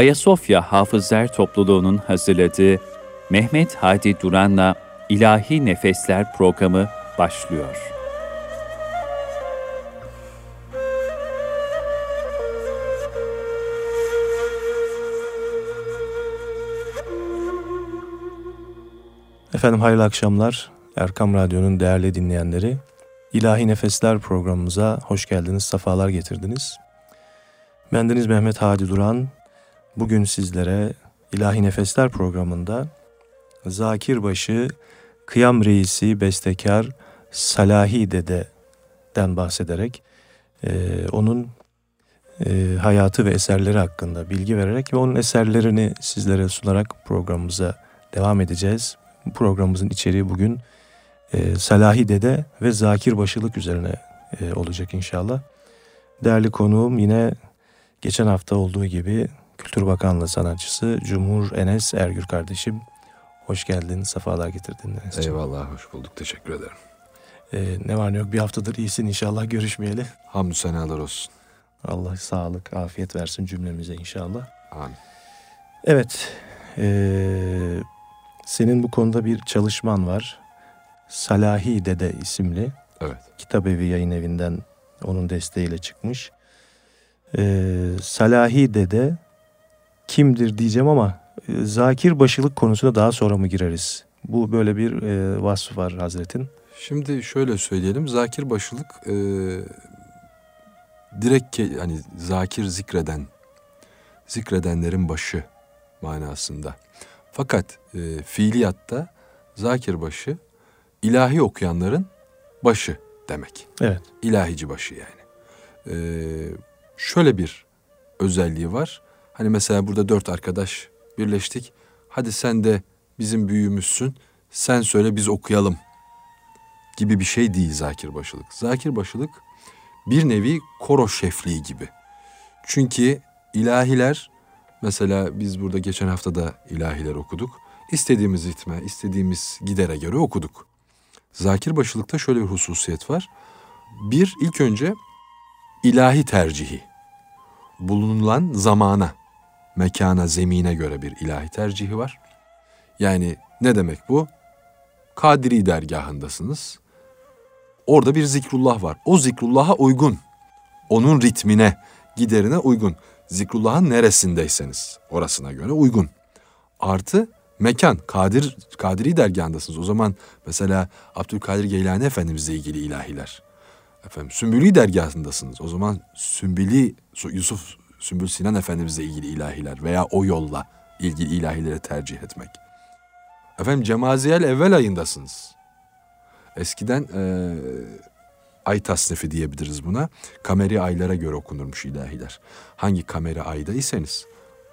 Ayasofya Hafızlar Topluluğu'nun hazırladığı Mehmet Hadi Duran'la İlahi Nefesler programı başlıyor. Efendim hayırlı akşamlar. Erkam Radyo'nun değerli dinleyenleri. İlahi Nefesler programımıza hoş geldiniz, sefalar getirdiniz. Bendeniz Mehmet Hadi Duran. Bugün sizlere İlahi Nefesler programında Zakirbaşı Kıyam Reisi Bestekar Salahi Dede'den bahsederek e, onun e, hayatı ve eserleri hakkında bilgi vererek ve onun eserlerini sizlere sunarak programımıza devam edeceğiz. Programımızın içeriği bugün e, Salahi Dede ve Zakir Başılık üzerine e, olacak inşallah. Değerli konuğum yine geçen hafta olduğu gibi Kültür Bakanlığı sanatçısı Cumhur Enes Ergür kardeşim. Hoş geldin, sefalar getirdin. Enes'ciğim. Eyvallah, hoş bulduk. Teşekkür ederim. Ee, ne var ne yok bir haftadır iyisin inşallah görüşmeyeli. Hamdü senalar olsun. Allah sağlık, afiyet versin cümlemize inşallah. Amin. Evet, ee, senin bu konuda bir çalışman var. Salahi Dede isimli. Evet. Kitabevi yayın evinden onun desteğiyle çıkmış. Ee, Salahi Dede kimdir diyeceğim ama e, zakir başılık konusuna daha sonra mı gireriz? Bu böyle bir e, vasfı var Hazret'in. Şimdi şöyle söyleyelim. Zakir başılık e, direkt ke, hani zakir zikreden, zikredenlerin başı manasında. Fakat e, fiiliyatta zakir başı ilahi okuyanların başı demek. Evet. İlahici başı yani. E, şöyle bir özelliği var. Hani mesela burada dört arkadaş birleştik. Hadi sen de bizim büyüğümüzsün. Sen söyle biz okuyalım gibi bir şey değil zakir başılık. Zakir başılık bir nevi koro şefliği gibi. Çünkü ilahiler mesela biz burada geçen hafta da ilahiler okuduk. İstediğimiz ritme, istediğimiz gidere göre okuduk. Zakir başılıkta şöyle bir hususiyet var. Bir, ilk önce ilahi tercihi. Bulunulan zamana, mekana, zemine göre bir ilahi tercihi var. Yani ne demek bu? Kadiri dergahındasınız. Orada bir zikrullah var. O zikrullah'a uygun. Onun ritmine, giderine uygun. Zikrullah'ın neresindeyseniz orasına göre uygun. Artı mekan, Kadir, Kadiri dergahındasınız. O zaman mesela Abdülkadir Geylani Efendimizle ilgili ilahiler. Efendim Sümbüli dergahındasınız. O zaman Sümbüli, Yusuf Sümbül Sinan Efendimizle ilgili ilahiler veya o yolla ilgili ilahileri tercih etmek. Efendim Cemaziyel evvel ayındasınız. Eskiden e, ay tasnifi diyebiliriz buna. Kameri aylara göre okunurmuş ilahiler. Hangi kameri aydaysanız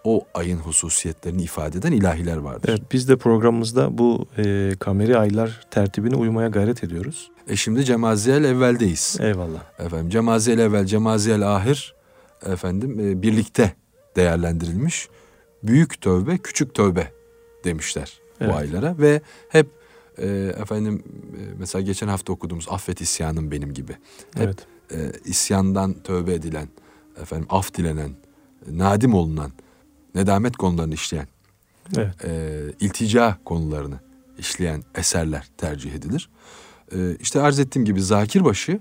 o ayın hususiyetlerini ifade eden ilahiler vardır. Evet biz de programımızda bu e, kameri aylar tertibine uymaya gayret ediyoruz. E şimdi Cemaziyel evveldeyiz. Eyvallah. Efendim Cemaziyel evvel, Cemaziyel ahir efendim e, birlikte değerlendirilmiş. Büyük tövbe, küçük tövbe demişler evet. bu aylara ve hep e, efendim e, mesela geçen hafta okuduğumuz affet isyanım benim gibi. Hep evet. e, isyandan tövbe edilen, efendim af dilenen, nadim olunan, nedamet konularını işleyen, evet. e, iltica konularını işleyen eserler tercih edilir. E, işte arz ettiğim gibi Zakirbaşı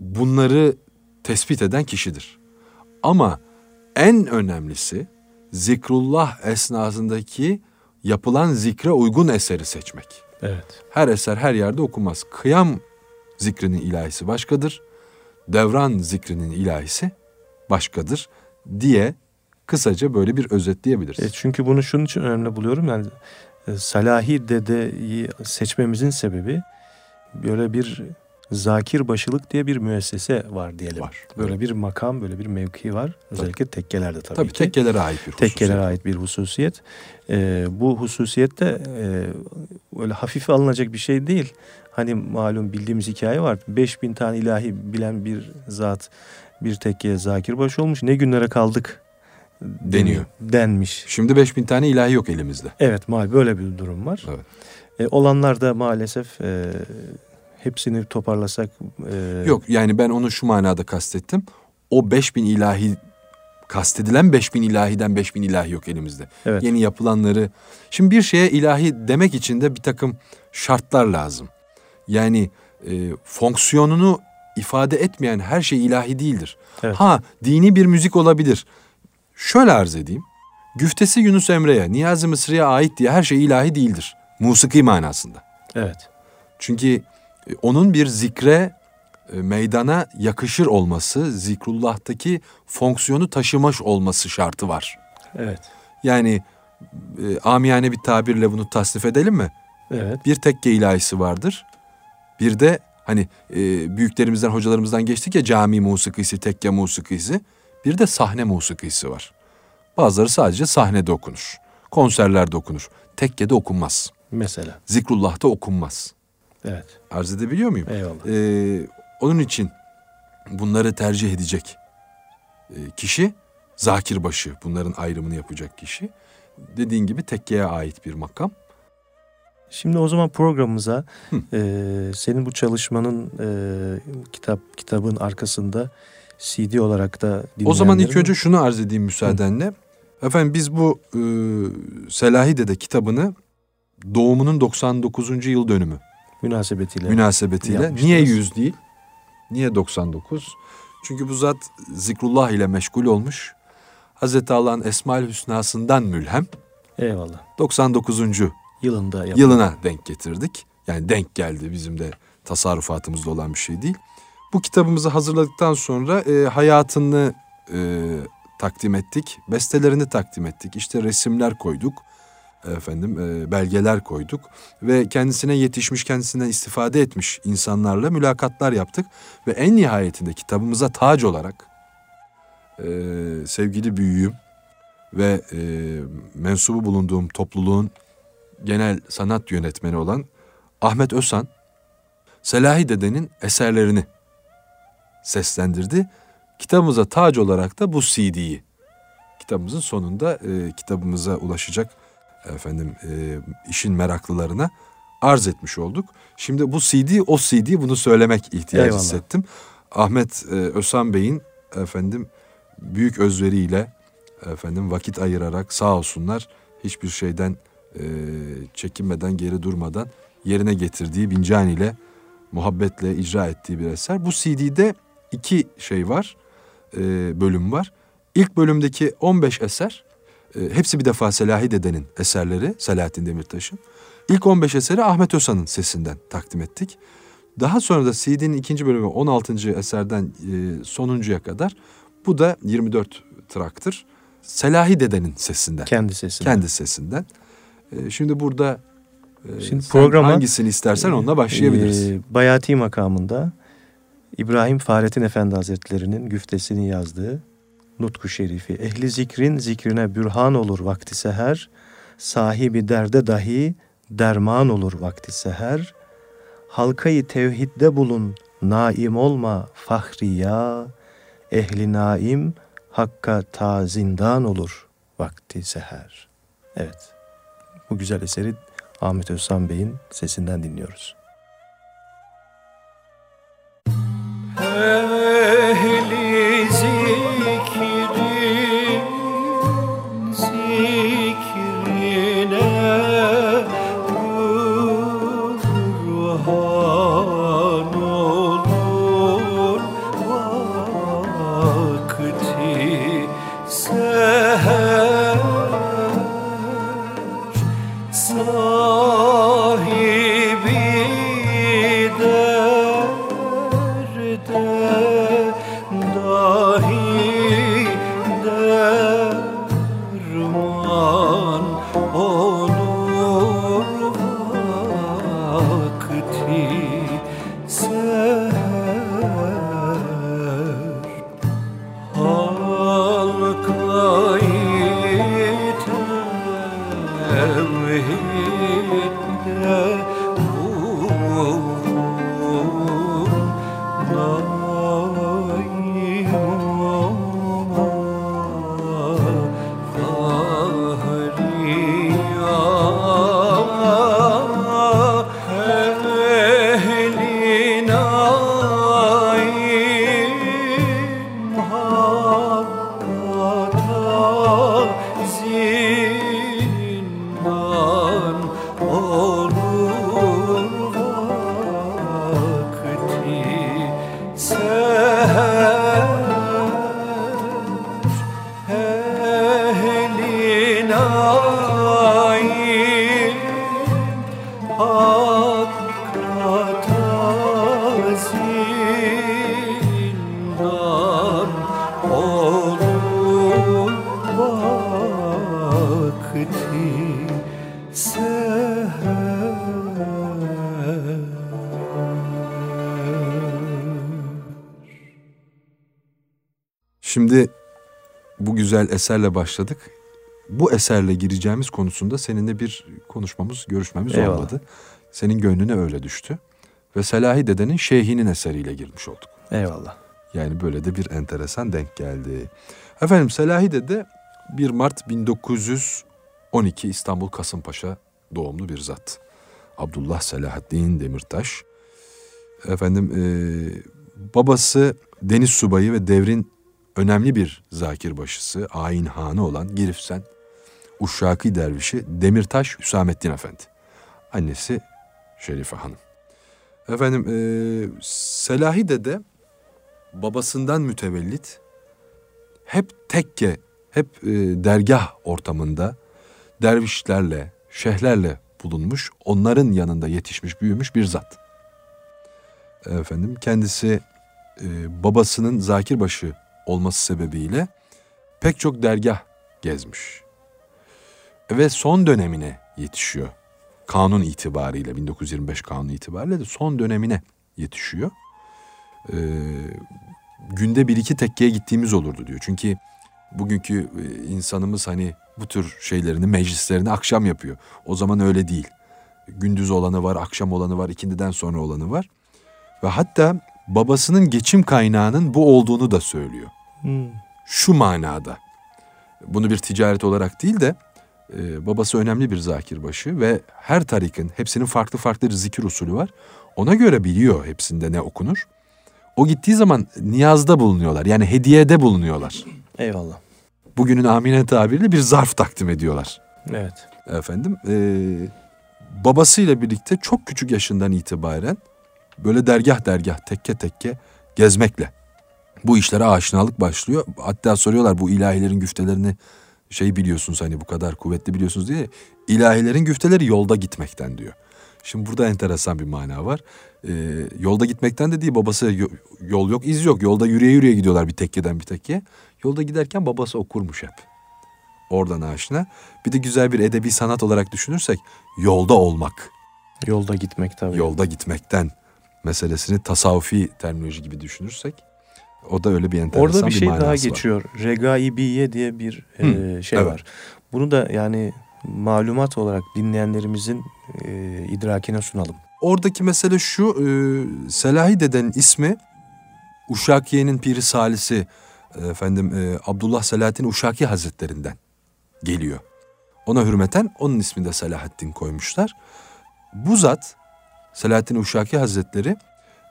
bunları tespit eden kişidir. Ama en önemlisi zikrullah esnasındaki yapılan zikre uygun eseri seçmek. Evet. Her eser her yerde okunmaz. Kıyam zikrinin ilahisi başkadır. Devran zikrinin ilahisi başkadır diye kısaca böyle bir özetleyebiliriz. E çünkü bunu şunun için önemli buluyorum. Yani e, Salahi Dede'yi seçmemizin sebebi böyle bir zakir başılık diye bir müessese var diyelim. Var. Böyle evet. bir makam, böyle bir mevki var. Özellikle tabii. tekkelerde tabii, tabii ki. tekkelere ait bir hususiyet. Tekkelere ait bir hususiyet. Ee, bu hususiyet de e, öyle hafife alınacak bir şey değil. Hani malum bildiğimiz hikaye var. 5000 tane ilahi bilen bir zat bir tekkeye zakir başı olmuş. Ne günlere kaldık deniyor. Denmiş. Şimdi 5000 tane ilahi yok elimizde. Evet mal böyle bir durum var. Evet. E, olanlar da maalesef e, hepsini toparlasak... E... Yok yani ben onu şu manada kastettim. O 5000 ilahi kastedilen 5000 ilahiden 5000 ilahi yok elimizde. Evet. Yeni yapılanları. Şimdi bir şeye ilahi demek için de bir takım şartlar lazım. Yani e, fonksiyonunu ifade etmeyen her şey ilahi değildir. Evet. Ha dini bir müzik olabilir. Şöyle arz edeyim. Güftesi Yunus Emre'ye, Niyazi Mısır'a ait diye her şey ilahi değildir. Musiki manasında. Evet. Çünkü onun bir zikre e, meydana yakışır olması, zikrullah'taki fonksiyonu taşımış olması şartı var. Evet. Yani e, amiyane bir tabirle bunu tasnif edelim mi? Evet. Bir tekke ilahisi vardır. Bir de hani e, büyüklerimizden, hocalarımızdan geçtik ya cami musikisi, tekke musikisi. Bir de sahne musikisi var. Bazıları sadece sahnede okunur. Konserlerde okunur. Tekkede okunmaz. Mesela. Zikrullah'ta okunmaz. Evet. Arz edebiliyor muyum? Eyvallah. Ee, onun için bunları tercih edecek e, kişi zakirbaşı. Bunların ayrımını yapacak kişi. Dediğin gibi tekkeye ait bir makam. Şimdi o zaman programımıza Hı. e, senin bu çalışmanın e, kitap kitabın arkasında CD olarak da O zaman ilk önce şunu arz edeyim müsaadenle. Efendim biz bu e, Selahide'de kitabını doğumunun 99. yıl dönümü münasebetiyle münasebetiyle. yapmıştınız. Niye 100 değil? Niye 99? Çünkü bu zat zikrullah ile meşgul olmuş. Hazreti Allah'ın Esma-ül Hüsna'sından mülhem eyvallah 99. yılında yapılan. yılına denk getirdik. Yani denk geldi bizim de tasarrufatımızda olan bir şey değil. Bu kitabımızı hazırladıktan sonra e, hayatını e, takdim ettik. Bestelerini takdim ettik. İşte resimler koyduk. Efendim e, belgeler koyduk ve kendisine yetişmiş kendisinden istifade etmiş insanlarla mülakatlar yaptık ve en nihayetinde kitabımıza tac olarak e, sevgili büyüğüm ve e, mensubu bulunduğum topluluğun genel sanat yönetmeni olan Ahmet Özsan Selahi Dede'nin eserlerini seslendirdi. Kitabımıza tac olarak da bu CD'yi kitabımızın sonunda e, kitabımıza ulaşacak efendim e, işin meraklılarına arz etmiş olduk. Şimdi bu CD o CD bunu söylemek ihtiyacı Eyvallah. hissettim. Ahmet e, Özsan Bey'in efendim büyük özveriyle efendim vakit ayırarak sağ olsunlar hiçbir şeyden e, çekinmeden geri durmadan yerine getirdiği Bincani ile muhabbetle icra ettiği bir eser. Bu CD'de iki şey var, e, bölüm var. İlk bölümdeki 15 eser, e, hepsi bir defa Selahi Dede'nin eserleri, Selahattin Demirtaş'ın. İlk 15 eseri Ahmet Özan'ın sesinden takdim ettik. Daha sonra da CD'nin ikinci bölümü 16. eserden e, sonuncuya kadar bu da 24 traktır. Selahi Dede'nin sesinden. kendi sesini. Kendi sesinden. E, şimdi burada e, Şimdi programa- hangisini istersen onunla başlayabiliriz. Bayati makamında İbrahim Fahrettin Efendi Hazretleri'nin güftesini yazdığı Nutku Şerifi. Ehli zikrin zikrine bürhan olur vakti seher, sahibi derde dahi derman olur vakti seher. Halkayı tevhidde bulun, naim olma fahriya, ehli naim hakka ta zindan olur vakti seher. Evet, bu güzel eseri Ahmet Özhan Bey'in sesinden dinliyoruz. Ehli Şimdi bu güzel eserle başladık. Bu eserle gireceğimiz konusunda seninle bir konuşmamız, görüşmemiz Eyvallah. olmadı. Senin gönlüne öyle düştü. Ve Selahi Dede'nin şeyhinin eseriyle girmiş olduk. Eyvallah. Yani böyle de bir enteresan denk geldi. Efendim Selahi Dede 1 Mart 1912 İstanbul Kasımpaşa doğumlu bir zat. Abdullah Selahaddin Demirtaş. Efendim eee, babası deniz subayı ve devrin önemli bir zakirbaşısı, ayin hanı olan Girifsen Uşşaki dervişi Demirtaş Hüsamettin Efendi. Annesi Şerife Hanım. Efendim eee Selahi Dede babasından mütevellit hep tekke, hep e, dergah ortamında dervişlerle, şeyhlerle bulunmuş, onların yanında yetişmiş, büyümüş bir zat. Efendim kendisi e, babasının zakirbaşı olması sebebiyle pek çok dergah gezmiş. Ve son dönemine yetişiyor. Kanun itibariyle 1925 kanun itibariyle de son dönemine yetişiyor. Ee, günde bir iki tekkeye gittiğimiz olurdu diyor. Çünkü bugünkü e, insanımız hani bu tür şeylerini, meclislerini akşam yapıyor. O zaman öyle değil. Gündüz olanı var, akşam olanı var, ikindiden sonra olanı var. Ve hatta babasının geçim kaynağının bu olduğunu da söylüyor. Hmm. Şu manada. Bunu bir ticaret olarak değil de e, babası önemli bir zakirbaşı ve her tarikin hepsinin farklı farklı zikir usulü var. Ona göre biliyor hepsinde ne okunur. O gittiği zaman niyazda bulunuyorlar. Yani hediyede bulunuyorlar. Eyvallah. Bugünün amine tabiriyle bir zarf takdim ediyorlar. Evet. Efendim e, babasıyla birlikte çok küçük yaşından itibaren böyle dergah dergah tekke tekke gezmekle bu işlere aşinalık başlıyor. Hatta soruyorlar bu ilahilerin güftelerini şey biliyorsunuz hani bu kadar kuvvetli biliyorsunuz diye. ilahilerin güfteleri yolda gitmekten diyor. Şimdi burada enteresan bir mana var. Ee, yolda gitmekten de değil babası yo- yol yok iz yok. Yolda yürüye yürüye gidiyorlar bir tekkeden bir tekkeye. Yolda giderken babası okurmuş hep. Oradan aşina. Bir de güzel bir edebi sanat olarak düşünürsek yolda olmak. Yolda gitmek tabii. Yolda gitmekten meselesini tasavvufi terminoloji gibi düşünürsek o da öyle bir enteresan Orada bir şey manası daha var. geçiyor. Regaibiye diye bir e, Hı, şey evet. var. Bunu da yani malumat olarak dinleyenlerimizin e, idrakine sunalım. Oradaki mesele şu, e, Selahi Dede'nin ismi Uşakiye'nin Piri Salisi e, efendim e, Abdullah Selahattin Uşaki Hazretlerinden geliyor. Ona hürmeten onun ismini de Selahaddin koymuşlar. Bu zat Selahattin Uşaki Hazretleri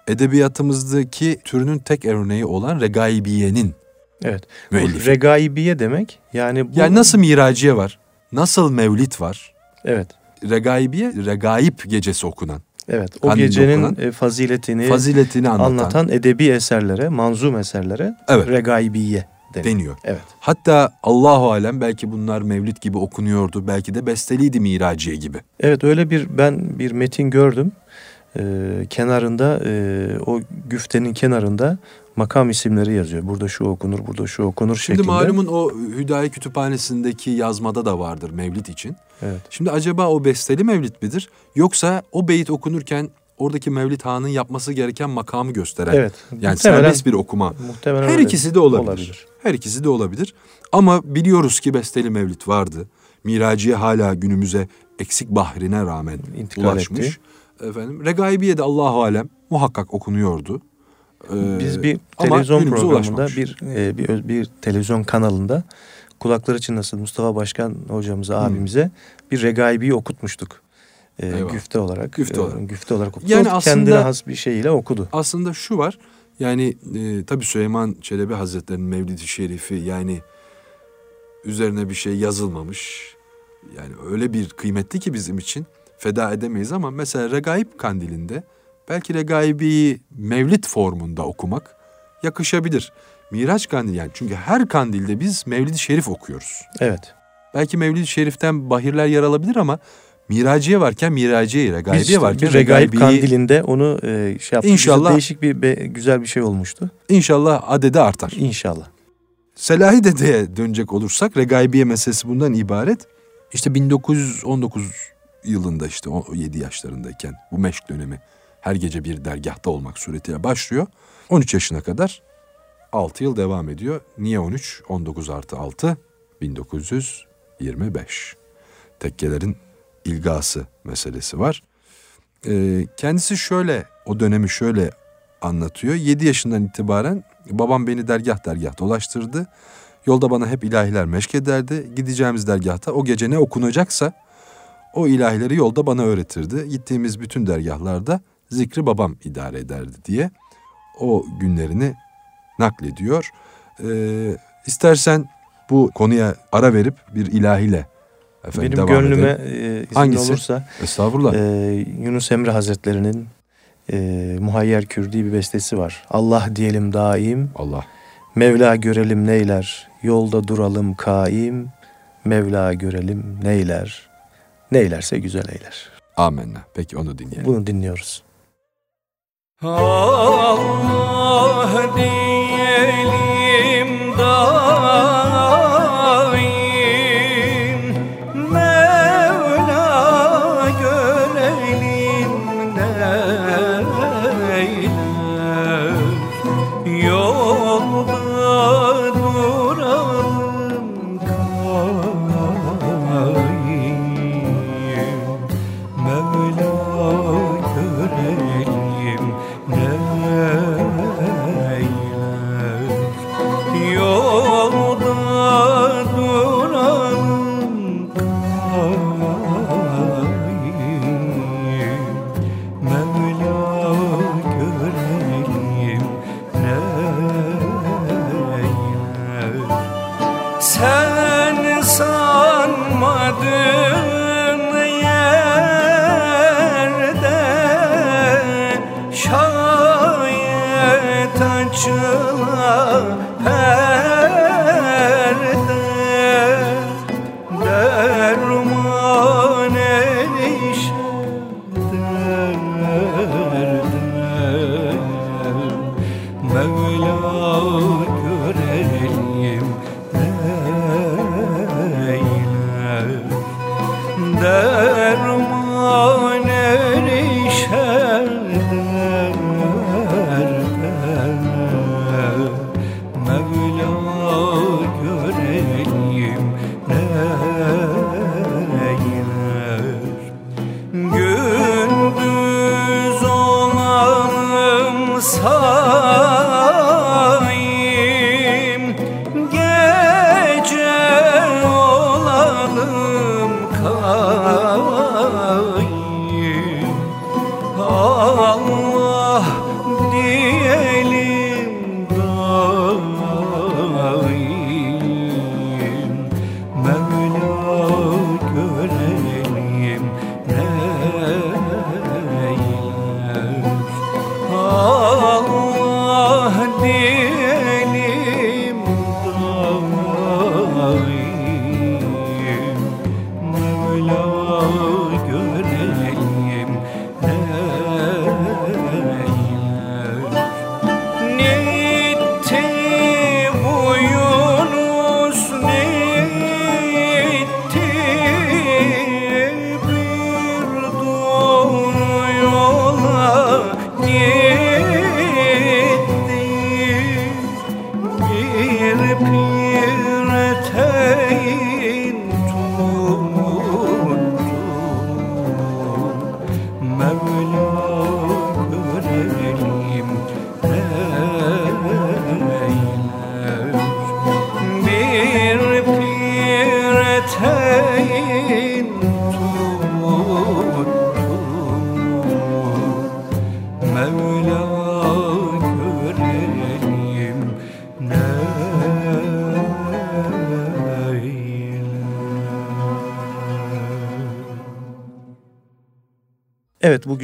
edebiyatımızdaki türünün tek örneği olan Regaibiye'nin Evet. Müellifi. Regaibiye demek yani bu Yani nasıl miraciye var? Nasıl mevlit var? Evet. Regaibiye, regaib gecesi okunan, Evet. O Kandil'de gecenin okunan, e, faziletini faziletini anlatan, anlatan edebi eserlere, manzum eserlere Evet. regaibiye denir. deniyor. Evet. Hatta Allahu alem belki bunlar mevlid gibi okunuyordu. Belki de besteliydi miraciye gibi. Evet öyle bir ben bir metin gördüm. Ee, kenarında e, o güftenin kenarında makam isimleri yazıyor. Burada şu okunur, burada şu okunur Şimdi şeklinde. malumun o Hüdayi Kütüphanesi'ndeki yazmada da vardır mevlid için. Evet. Şimdi acaba o besteli mevlid midir? Yoksa o beyit okunurken oradaki mevlid hanın yapması gereken makamı gösteren. Evet. Yani serbest bir okuma. muhtemelen Her ikisi de olabilir. Her ikisi de olabilir. Ama biliyoruz ki besteli mevlid vardı. Miraciye hala günümüze eksik bahrine rağmen İntikal ulaşmış. etti. Efendim Regaibiye de Allahu alem muhakkak okunuyordu. Ee, Biz bir televizyon programında bir, e, bir bir televizyon kanalında kulakları çınlasın Mustafa Başkan hocamıza, abimize bir regaibi okutmuştuk. E, Eyvallah. güfte olarak. Güfte e, olarak. güfte olarak okudu. Yani O kendine aslında- has bir şeyle okudu. aslında şu var. Yani e, tabii Süleyman Çelebi Hazretleri'nin Mevlid-i Şerifi yani üzerine bir şey yazılmamış. Yani öyle bir kıymetli ki bizim için feda edemeyiz ama mesela Regaib kandilinde belki Regaibi'yi mevlid formunda okumak yakışabilir. Miraç kandili yani çünkü her kandilde biz Mevlid-i Şerif okuyoruz. Evet. Belki Mevlid-i Şerif'ten bahirler yer alabilir ama Miraciye varken Miraciye, Biz Regaibiye işte varken regaib kandilinde onu e, şey yaptık. İnşallah- Güzel- Değişik bir be- güzel bir şey olmuştu. İnşallah adede artar. İnşallah. Selahi Dede'ye dönecek olursak Regaibiye meselesi bundan ibaret. İşte 1919 yılında işte o 7 yaşlarındayken bu meşk dönemi her gece bir dergahta olmak suretiyle başlıyor. 13 yaşına kadar 6 yıl devam ediyor. Niye 13? 19 artı 6 1925. Tekkelerin ilgası meselesi var. Ee, kendisi şöyle o dönemi şöyle anlatıyor. 7 yaşından itibaren babam beni dergah dergah dolaştırdı. Yolda bana hep ilahiler meşk ederdi. Gideceğimiz dergahta o gece ne okunacaksa o ilahileri yolda bana öğretirdi. Gittiğimiz bütün dergahlarda zikri babam idare ederdi diye o günlerini naklediyor. Ee, istersen bu konuya ara verip bir ilahiyle efendim, Benim devam gönlüme edelim. e, izin Hangisi? olursa Estağfurullah. e, Yunus Emre Hazretleri'nin e, Muhayyer Kürdi bir bestesi var. Allah diyelim daim, Allah. Mevla görelim neyler, yolda duralım kaim, Mevla görelim neyler, neylerse güzel eyler. Amenna. Peki onu dinleyelim. Bunu dinliyoruz. Allah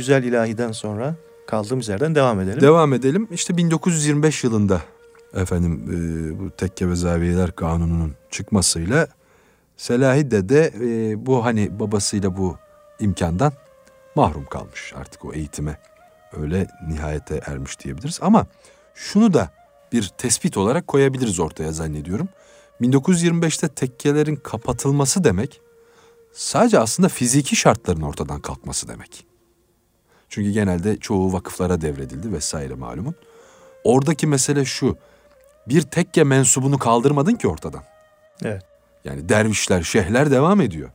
güzel ilahiden sonra kaldığımız yerden devam edelim. Devam edelim. İşte 1925 yılında efendim e, bu tekke ve zaviyeler kanununun çıkmasıyla Selahi Dede e, bu hani babasıyla bu imkandan mahrum kalmış artık o eğitime. Öyle nihayete ermiş diyebiliriz. Ama şunu da bir tespit olarak koyabiliriz ortaya zannediyorum. 1925'te tekkelerin kapatılması demek sadece aslında fiziki şartların ortadan kalkması demek. Çünkü genelde çoğu vakıflara devredildi vesaire malumun. Oradaki mesele şu. Bir tekke mensubunu kaldırmadın ki ortadan. Evet. Yani dervişler, şeyhler devam ediyor.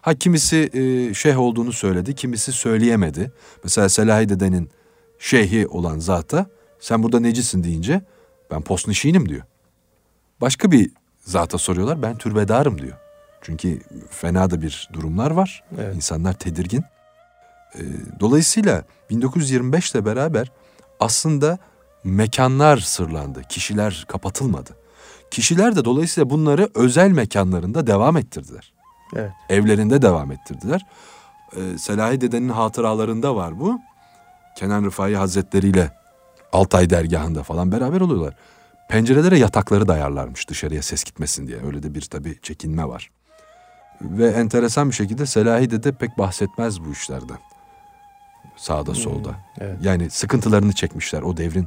Ha kimisi e, şeyh olduğunu söyledi, kimisi söyleyemedi. Mesela Selahi Dede'nin şeyhi olan zata sen burada necisin deyince ben posnişinim diyor. Başka bir zata soruyorlar ben türbedarım diyor. Çünkü fena da bir durumlar var. Evet. İnsanlar tedirgin. E, dolayısıyla 1925 ile beraber aslında mekanlar sırlandı. Kişiler kapatılmadı. Kişiler de dolayısıyla bunları özel mekanlarında devam ettirdiler. Evet. Evlerinde devam ettirdiler. Ee, Selahi Dede'nin hatıralarında var bu. Kenan Rıfai Hazretleri ile Altay dergahında falan beraber oluyorlar. Pencerelere yatakları dayarlarmış dışarıya ses gitmesin diye. Öyle de bir tabii çekinme var. Ve enteresan bir şekilde Selahi Dede pek bahsetmez bu işlerden. Sağda solda. Evet. Yani sıkıntılarını çekmişler o devrin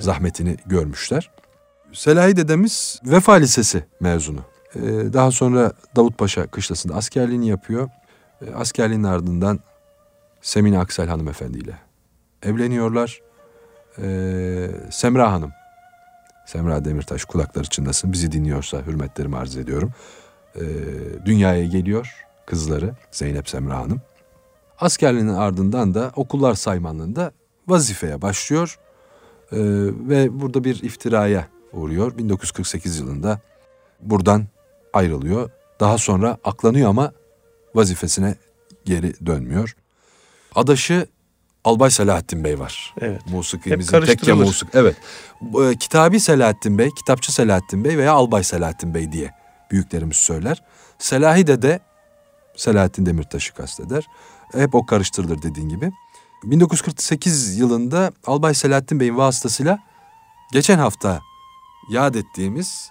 zahmetini görmüşler. Selahi dedemiz Vefa Lisesi mezunu. Ee, daha sonra Davutpaşa kışlasında askerliğini yapıyor. Ee, askerliğin ardından Semine Aksel hanımefendi ile evleniyorlar. Ee, Semra Hanım, Semra Demirtaş kulakları çınlasın bizi dinliyorsa hürmetlerimi arz ediyorum. Ee, dünyaya geliyor kızları Zeynep Semra Hanım. Askerliğinin ardından da okullar saymanlığında vazifeye başlıyor. Ee, ve burada bir iftiraya uğruyor. 1948 yılında buradan ayrılıyor. Daha sonra aklanıyor ama vazifesine geri dönmüyor. Adaşı Albay Selahattin Bey var. Evet. Musikimizin tekke musik. Evet. E, Kitabi Selahattin Bey, Kitapçı Selahattin Bey veya Albay Selahattin Bey diye büyüklerimiz söyler. Selahi de de Selahattin Demirtaş'ı kasteder. Hep o karıştırılır dediğin gibi. 1948 yılında Albay Selahattin Bey'in vasıtasıyla geçen hafta yad ettiğimiz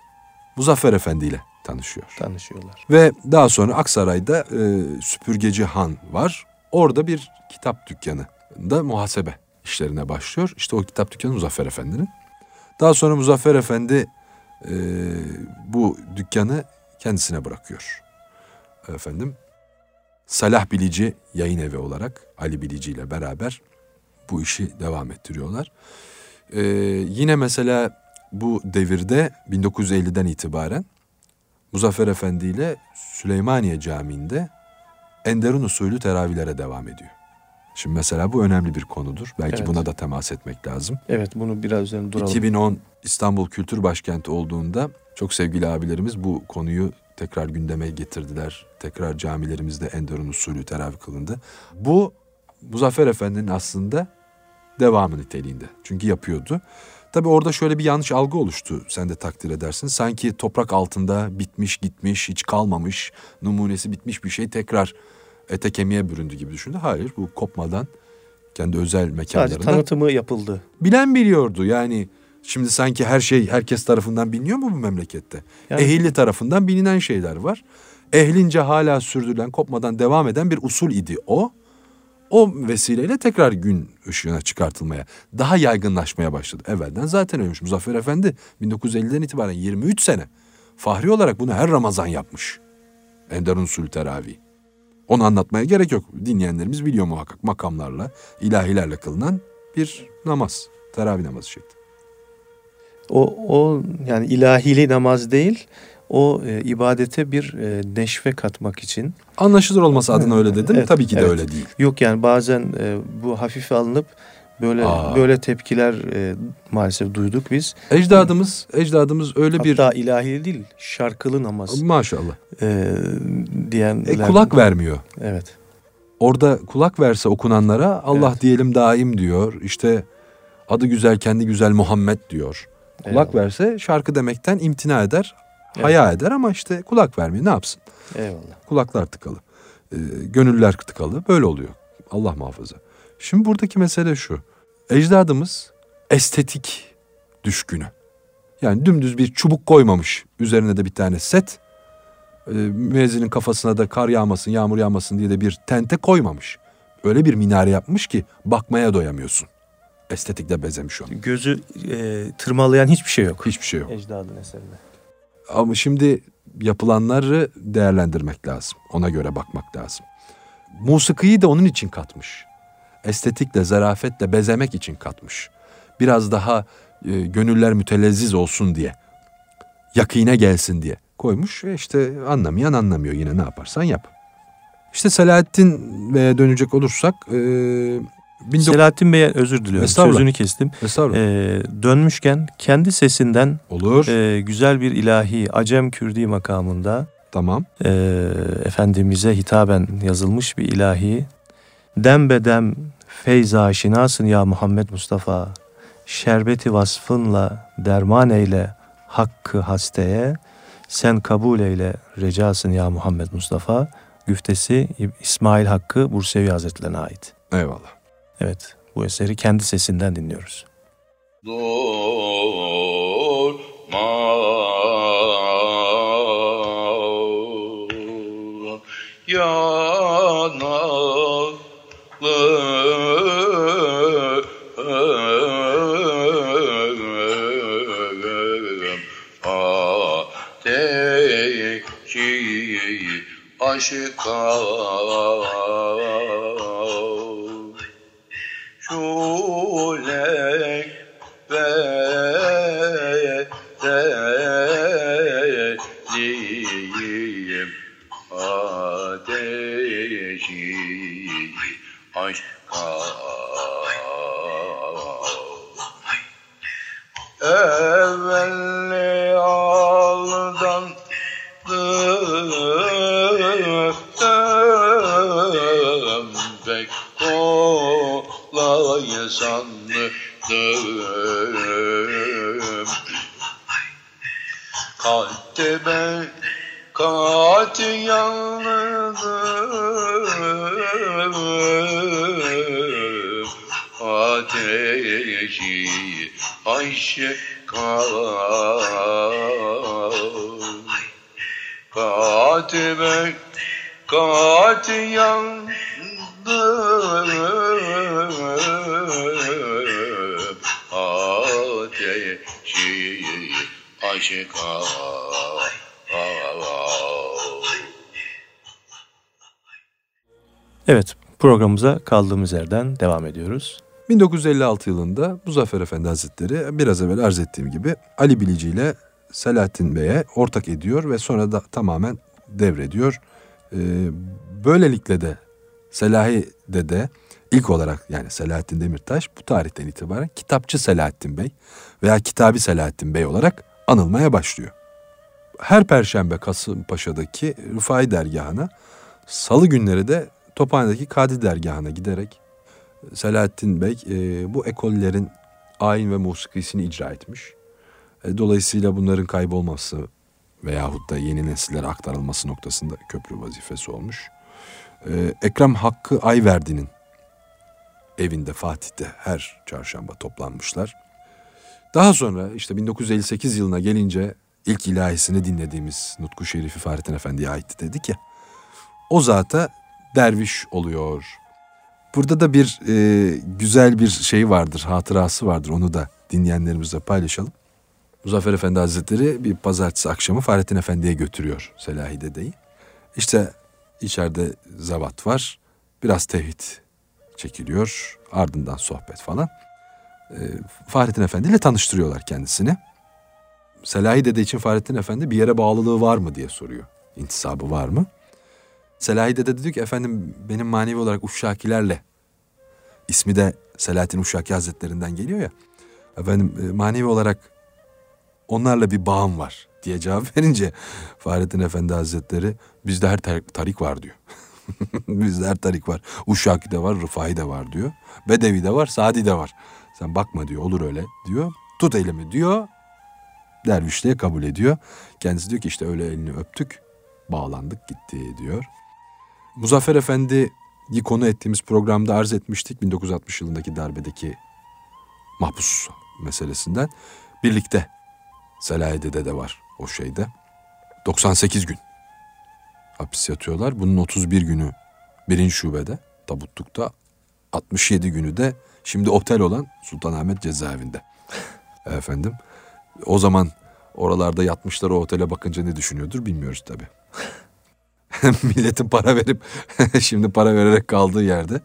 Muzaffer Efendi ile tanışıyor. Tanışıyorlar. Ve daha sonra Aksaray'da e, Süpürgeci Han var. Orada bir kitap dükkanı da muhasebe işlerine başlıyor. İşte o kitap dükkanı Muzaffer Efendi'nin. Daha sonra Muzaffer Efendi e, bu dükkanı kendisine bırakıyor. Efendim Salah Bilici yayın evi olarak Ali Bilici ile beraber bu işi devam ettiriyorlar. E, yine mesela bu devirde 1950'den itibaren Muzaffer Efendi ile Süleymaniye Camii'nde Enderun usulü teravihlere devam ediyor. Şimdi mesela bu önemli bir konudur. Belki Evet. buna da temas etmek lazım. Evet bunu biraz üzerine duralım. 2010 İstanbul Kültür Başkenti olduğunda çok sevgili abilerimiz bu konuyu tekrar gündeme getirdiler. Tekrar camilerimizde Enderun usulü teravih kılındı. Bu Muzaffer Efendi'nin aslında devamı niteliğinde. Çünkü yapıyordu. Tabii orada şöyle bir yanlış algı oluştu. Sen de takdir edersin. Sanki toprak altında bitmiş gitmiş hiç kalmamış numunesi bitmiş bir şey tekrar ete kemiğe büründü gibi düşündü. Hayır bu kopmadan kendi özel Sadece mekanlarında tanıtımı yapıldı. bilen biliyordu. Yani şimdi sanki her şey herkes tarafından biliniyor mu bu memlekette? Yani- Ehilli tarafından bilinen şeyler var. Ehlince hala sürdürülen, kopmadan devam eden bir usul idi o. O vesileyle tekrar gün ışığına çıkartılmaya, daha yaygınlaşmaya başladı. Evvelden zaten ölmüş. Muzaffer Efendi 1950'den itibaren 23 sene fahri olarak bunu her Ramazan yapmış. Ender usul teravih. Onu anlatmaya gerek yok. Dinleyenlerimiz biliyor muhakkak makamlarla, ilahilerle kılınan bir namaz. Teravih namazı şekli. O, o yani ilahili namaz değil, o e, ibadete bir e, neşve katmak için. Anlaşılır olması adına öyle dedim. Evet, Tabii ki de evet. öyle değil. Yok yani bazen e, bu hafife alınıp böyle Aa. böyle tepkiler e, maalesef duyduk biz. Ecdadımız, ecdadımız öyle bir Hatta ilahili değil, şarkılı namaz maşallah. e, diyen. E, kulak vermiyor. Evet. Orada kulak verse okunanlara Allah Evet. diyelim daim diyor. İşte adı güzel kendi güzel Muhammed diyor. Kulak Eyvallah. verse şarkı demekten imtina eder, haya eder ama işte kulak vermiyor. Ne yapsın? Eyvallah. Kulaklar tıkalı. Ee, gönüller tıkalı. Böyle oluyor. Allah muhafaza. Şimdi buradaki mesele şu. Ecdadımız estetik düşkünü. Yani dümdüz bir çubuk koymamış. Üzerine de bir tane set. E, müezzinin kafasına da kar yağmasın, yağmur yağmasın diye de bir tente koymamış. Öyle bir minare yapmış ki bakmaya doyamıyorsun. Estetikle bezemiş onu. Gözü e, tırmalayan hiçbir şey yok. Hiçbir şey yok. Ecdadın eserinde. Ama şimdi yapılanları değerlendirmek lazım. Ona göre bakmak lazım. Musikiyi de onun için katmış. Estetikle, zarafetle bezemek için katmış. Biraz daha e, gönüller mütelezziz olsun diye. Yakine gelsin diye koymuş ve işte anlamayan anlamıyor yine ne yaparsan yap. İşte Selahattin dönecek olursak e, 19... Selahattin Bey'e özür diliyorum. Sözünü kestim. Estağfurullah. E, dönmüşken kendi sesinden Olur. e, güzel bir ilahi Acem Kürdi makamında tamam. e, Efendimiz'e hitaben yazılmış bir ilahi. Dem bedem feyz aşinasın ya Muhammed Mustafa. Şerbeti vasfınla derman eyle hakkı hasteye. Sen kabul eyle recasın ya Muhammed Mustafa. Güftesi İsmail Hakkı Bursevi Hazretlerine ait. Eyvallah. Evet bu eseri kendi sesinden dinliyoruz. Durma ateşi aşka sandım Kalbe kat yandım Ateşi aşka Katime kat yandım Ateşi aşka Evet programımıza kaldığımız yerden devam ediyoruz. 1956 yılında Muzaffer Efendi Hazretleri biraz evvel arz ettiğim gibi Ali Bilici ile Selahattin Bey'e ortak ediyor ve sonra da tamamen devrediyor. Ee, böylelikle de Selahi Dede ilk olarak yani Selahattin Demirtaş bu tarihten itibaren kitapçı Selahattin Bey veya Kitabi Selahattin Bey olarak anılmaya başlıyor. Her perşembe Kasımpaşa'daki Rıfai dergahına, salı günleri de Tophane'deki Kadi dergahına giderek Selahattin Bey e, bu ekollerin ayin ve musikisini icra etmiş. E, dolayısıyla bunların kaybolması veyahut da yeni nesillere aktarılması noktasında köprü vazifesi olmuş. E, Ekrem Hakkı Ayverdi'nin evinde Fatih'te her çarşamba toplanmışlar. Daha sonra işte 1958 yılına gelince ilk ilahisini dinlediğimiz Nutku Şerifi Fahrettin Efendi'ye aitti dedik ya. O zata derviş oluyor. Burada da bir e, güzel bir şey vardır, hatırası vardır. Onu da dinleyenlerimizle paylaşalım. Muzaffer Efendi Hazretleri bir pazartesi akşamı Fahrettin Efendi'ye götürüyor Selahi Dede'yi. İşte içeride zavat var. Biraz tevhid çekiliyor. Ardından sohbet falan. E, Fahrettin Efendi ile tanıştırıyorlar kendisini. Selahi Dede için Fahrettin Efendi bir yere bağlılığı var mı diye soruyor. İntisabı var mı? Selahi Dede diyor ki efendim benim manevi olarak Uşşakilerle ismi de Selahattin Uşşaki Hazretlerinden geliyor ya. Efendim e, manevi olarak onlarla bir bağım var diye cevap verince Fahrettin Efendi Hazretleri bizde her tar- tarik var diyor. bizde her tarik var. Uşşaki de var, Rıfai de var diyor. Bedevi de var, Sadi de var. Sen bakma diyor olur öyle diyor. Tut elimi diyor. Dervişliğe kabul ediyor. Kendisi diyor ki işte öyle elini öptük bağlandık gitti diyor. Muzaffer Efendi konu ettiğimiz programda arz etmiştik 1960 yılındaki darbedeki mahpus meselesinden. Birlikte Selahiye'de de var o şeyde. 98 gün hapis yatıyorlar. Bunun 31 günü birinci şubede tabutlukta 67 günü de şimdi otel olan Sultanahmet cezaevinde. Efendim o zaman oralarda yatmışlar o otele bakınca ne düşünüyordur bilmiyoruz tabi. Milletin para verip şimdi para vererek kaldığı yerde.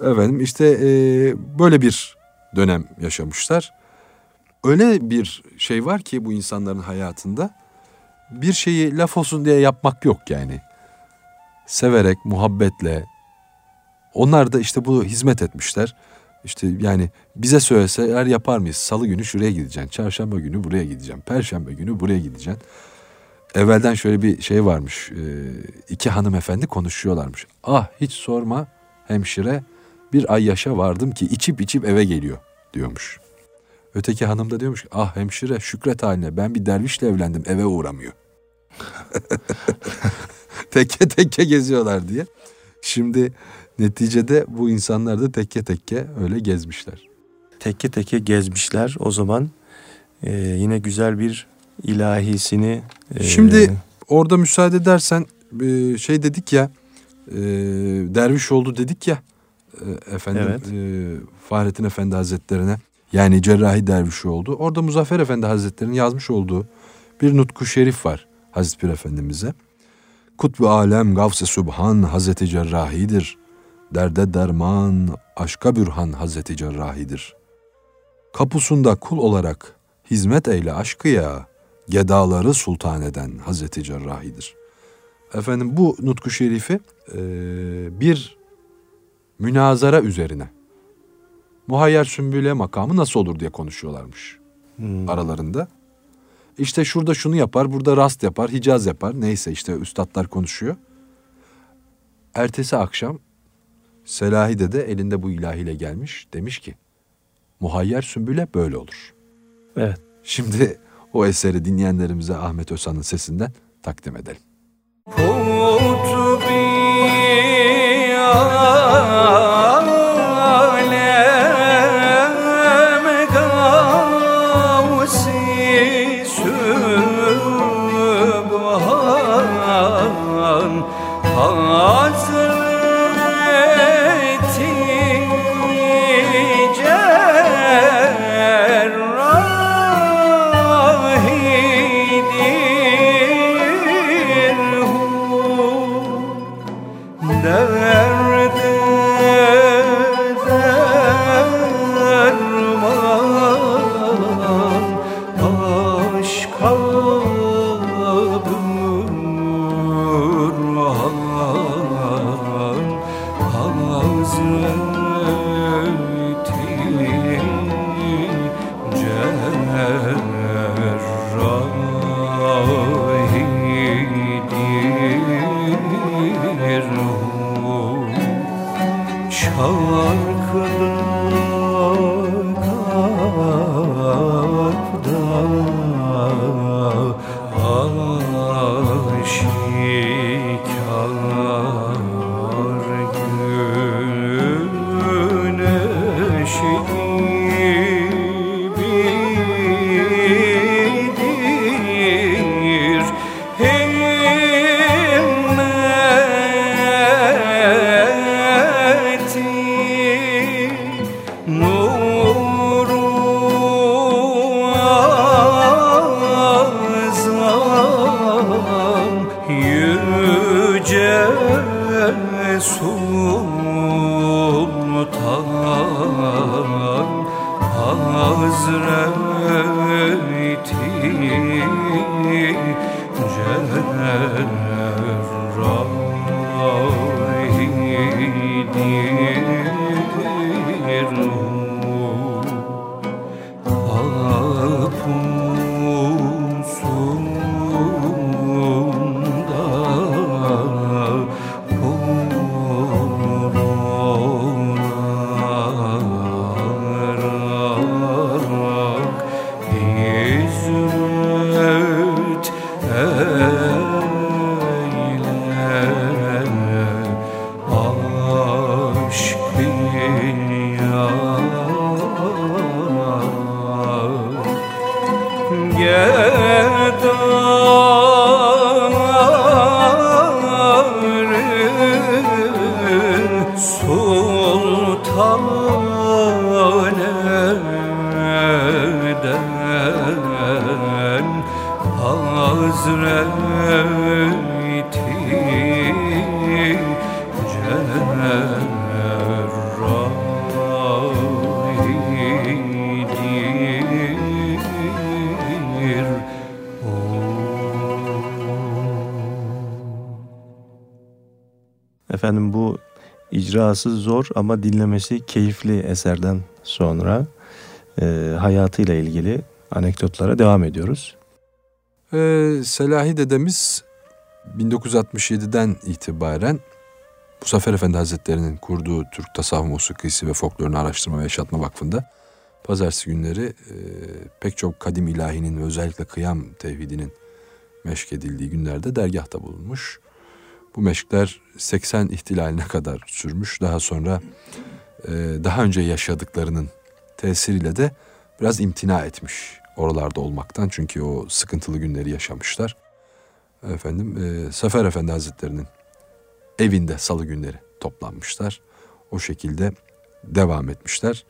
Efendim işte e, böyle bir dönem yaşamışlar. Öyle bir şey var ki bu insanların hayatında bir şeyi laf olsun diye yapmak yok yani. Severek, muhabbetle. Onlar da işte bu hizmet etmişler. İşte yani bize söyleseler yapar mıyız? Salı günü şuraya gideceksin. Çarşamba günü buraya gideceğim. Perşembe günü buraya gideceksin. Evvelden şöyle bir şey varmış. E, iki hanımefendi konuşuyorlarmış. Ah hiç sorma hemşire bir ay yaşa vardım ki içip içip eve geliyor diyormuş. Öteki hanım da diyormuş ki ah hemşire şükret haline ben bir dervişle evlendim eve uğramıyor. tekke tekke geziyorlar diye. Şimdi neticede bu insanlar da tekke tekke öyle gezmişler. Tekke tekke gezmişler. O zaman e, yine güzel bir ilahisini... E, Şimdi orada müsaade edersen e, şey dedik ya e, derviş oldu dedik ya e, efendim Evet. e, Fahrettin Efendi Hazretlerine yani cerrahi dervişi oldu. Orada Muzaffer Efendi Hazretleri'nin yazmış olduğu bir nutku şerif var Hazreti Pir Efendimiz'e. Kutbu alem gavs-ı subhan Hazreti Cerrahi'dir. Derde derman aşka bürhan Hazreti Cerrahi'dir. Kapusunda kul olarak hizmet eyle aşkı ya gedaları sultan eden Hazreti Cerrahi'dir. Efendim bu nutku şerifi e, bir münazara üzerine muhayyer sümbüle makamı nasıl olur diye konuşuyorlarmış hmm, aralarında. İşte şurada şunu yapar, burada rast yapar, hicaz yapar. Neyse işte üstadlar konuşuyor. Ertesi akşam Selahide de elinde bu ilahiyle gelmiş. Demiş ki muhayyer sümbüle böyle olur. Evet. Şimdi o eseri dinleyenlerimize Ahmet Özhan'ın sesinden takdim edelim. Kutbi Hazreti icrası zor ama dinlemesi keyifli eserden sonra e, hayatıyla ilgili anekdotlara devam ediyoruz. Ee, Selahi dedemiz 1967'den itibaren Muzaffer Efendi Hazretleri'nin kurduğu Türk Tasavvuf Musikisi ve Folklorunu Araştırma ve Yaşatma Vakfı'nda pazartesi günleri e, pek çok kadim ilahinin özellikle kıyam tevhidinin meşk edildiği günlerde dergahta bulunmuş. Bu meşkler 80 ihtilaline kadar sürmüş. Daha sonra e, daha önce yaşadıklarının tesiriyle de biraz imtina etmiş oralarda olmaktan. Çünkü o sıkıntılı günleri yaşamışlar. Efendim e, Sefer Efendi Hazretleri'nin evinde salı günleri toplanmışlar. O şekilde devam etmişler.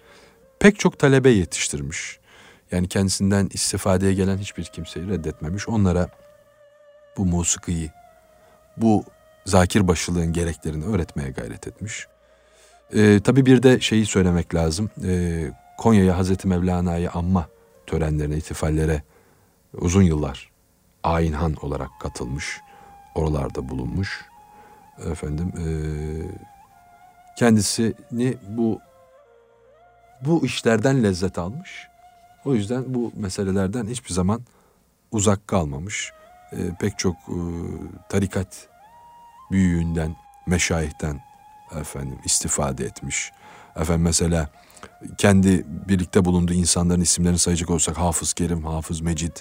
Pek çok talebe yetiştirmiş. Yani kendisinden istifadeye gelen hiçbir kimseyi reddetmemiş. Onlara bu musikiyi, bu zakir başılığın gereklerini öğretmeye gayret etmiş. Ee, tabii bir de şeyi söylemek lazım. Ee, Konya'ya Hazreti Mevlana'yı anma törenlerine, itifallere uzun yıllar ayinhan olarak katılmış. Oralarda bulunmuş. Efendim ee, kendisini bu bu işlerden lezzet almış. O yüzden bu meselelerden hiçbir zaman uzak kalmamış. Ee, pek çok e, tarikat büyüğünden, meşayihten efendim istifade etmiş. Efendim mesela kendi birlikte bulunduğu insanların isimlerini sayacak olsak Hafız Kerim, Hafız Mecid,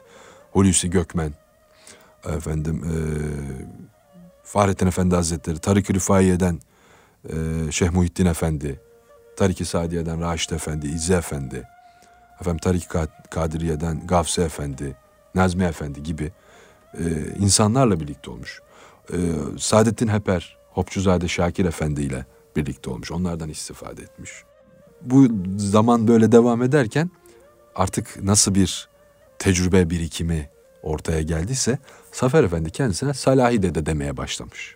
Hulusi Gökmen, efendim e, Fahrettin Efendi Hazretleri, Tarık-ı Rifaiye'den e, Şeyh Muhittin Efendi, Tarik-i Sadiye'den Raşid Efendi, İzzi Efendi, efendim Tarik-i Kadiriye'den Gavse Efendi, Nazmi Efendi gibi e, insanlarla birlikte olmuş. E, Saadettin Heper, Hopçuzade Şakir Efendi ile birlikte olmuş. Onlardan istifade etmiş. Bu zaman böyle devam ederken artık nasıl bir tecrübe birikimi ortaya geldiyse Safer Efendi kendisine Salahi Dede demeye başlamış.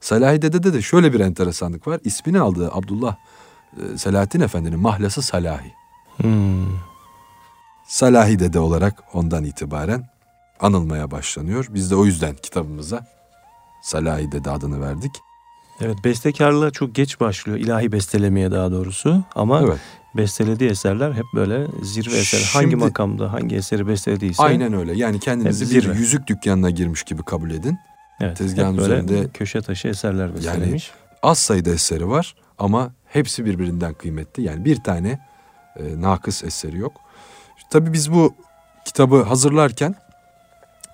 Salahi Dede'de de şöyle bir enteresanlık var. İsmini aldığı Abdullah e, Selahattin Efendi'nin mahlası Salahi. Hmm. Salahi Dede olarak ondan itibaren anılmaya başlanıyor. Biz de o yüzden kitabımıza Salahi Dede adını verdik. Evet bestekarlığa çok geç başlıyor. ilahi bestelemeye daha doğrusu. Ama Evet. bestelediği eserler hep böyle zirve eser. Hangi Şimdi- makamda hangi eseri bestelediyse. Aynen öyle. Yani kendinizi bir zirve. yüzük dükkanına girmiş gibi kabul edin. evet, tezgahın üzerinde- köşe taşı eserler bestelemiş. Az sayıda eseri var ama hepsi birbirinden kıymetli. Yani bir tane e, nakıs eseri yok. Tabii biz bu kitabı hazırlarken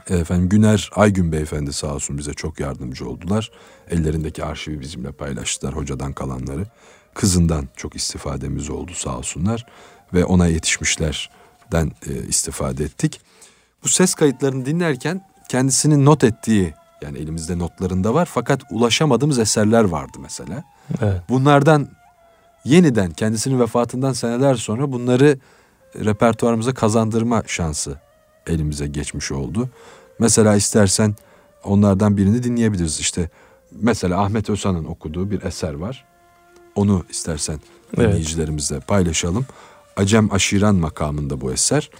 efendim Güner Aygün Beyefendi sağ olsun bize çok yardımcı oldular. Ellerindeki arşivi bizimle paylaştılar hocadan kalanları. Kızından çok istifademiz oldu sağ olsunlar ve ona yetişmişlerden e, istifade ettik. Bu ses kayıtlarını dinlerken kendisinin not ettiği yani elimizde notlarında var fakat ulaşamadığımız eserler vardı mesela. Evet. Bunlardan yeniden kendisinin vefatından seneler sonra bunları repertuarımıza kazandırma şansı elimize geçmiş oldu. Mesela istersen onlardan birini dinleyebiliriz. İşte mesela Ahmet Özhan'ın okuduğu bir eser var. Onu istersen Evet. dinleyicilerimizle paylaşalım. Acem Aşiran makamında bu eser.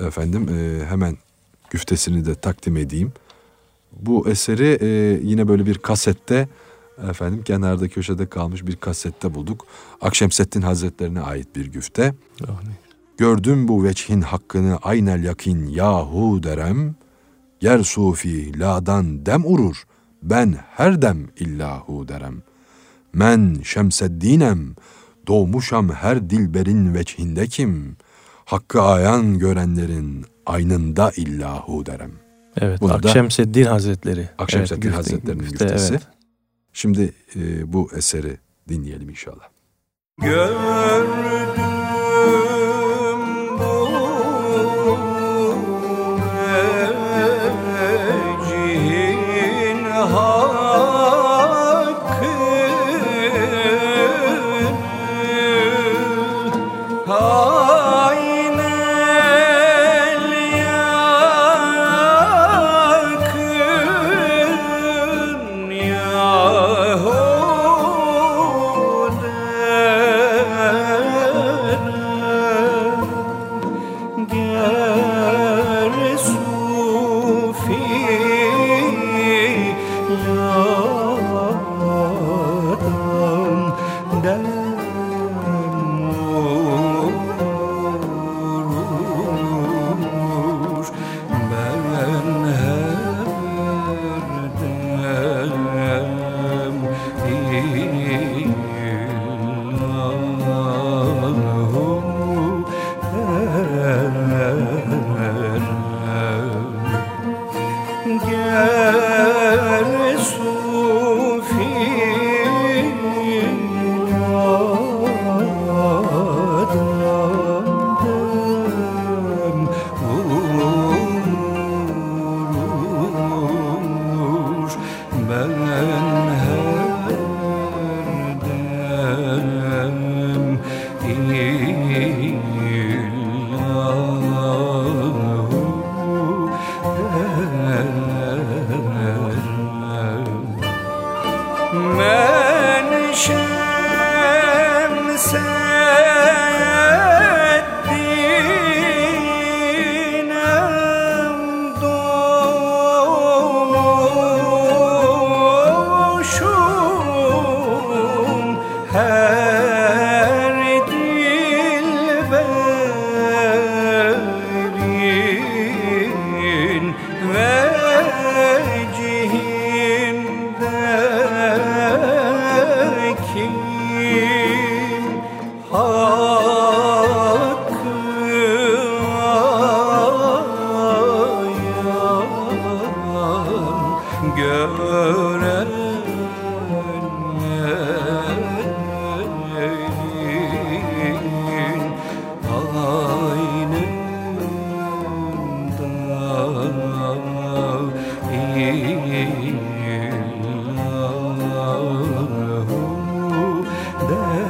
Efendim e, hemen güftesini de takdim edeyim. Bu eseri e, yine böyle bir kasette efendim kenarda köşede kalmış bir kasette bulduk. Akşemseddin Hazretlerine ait bir güfte. Ne- Gördüm bu veçhin hakkını aynel yakin yahu derem. Ger sufi ladan dem urur. Ben her dem illahu derem. Men şemseddinem. Doğmuşam her dilberin veçhinde kim. Hakkı ayan görenlerin aynında illahu derem. Evet. Bunu da- Akşemseddin Hazretleri. Akşemseddin Evet, Hazretleri'nin güfte, güftesi. evet. Şimdi e, bu eseri dinleyelim inşallah. Gördüm love.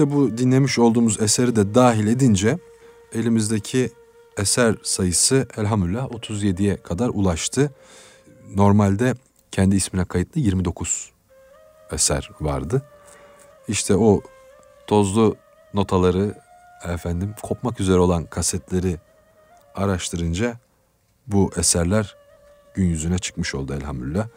İşte bu dinlemiş olduğumuz eseri de dahil edince elimizdeki eser sayısı elhamdülillah 37'ye kadar ulaştı. Normalde kendi ismine kayıtlı 29 eser vardı. İşte o tozlu notaları efendim kopmak üzere olan kasetleri araştırınca bu eserler gün yüzüne çıkmış oldu elhamdülillah.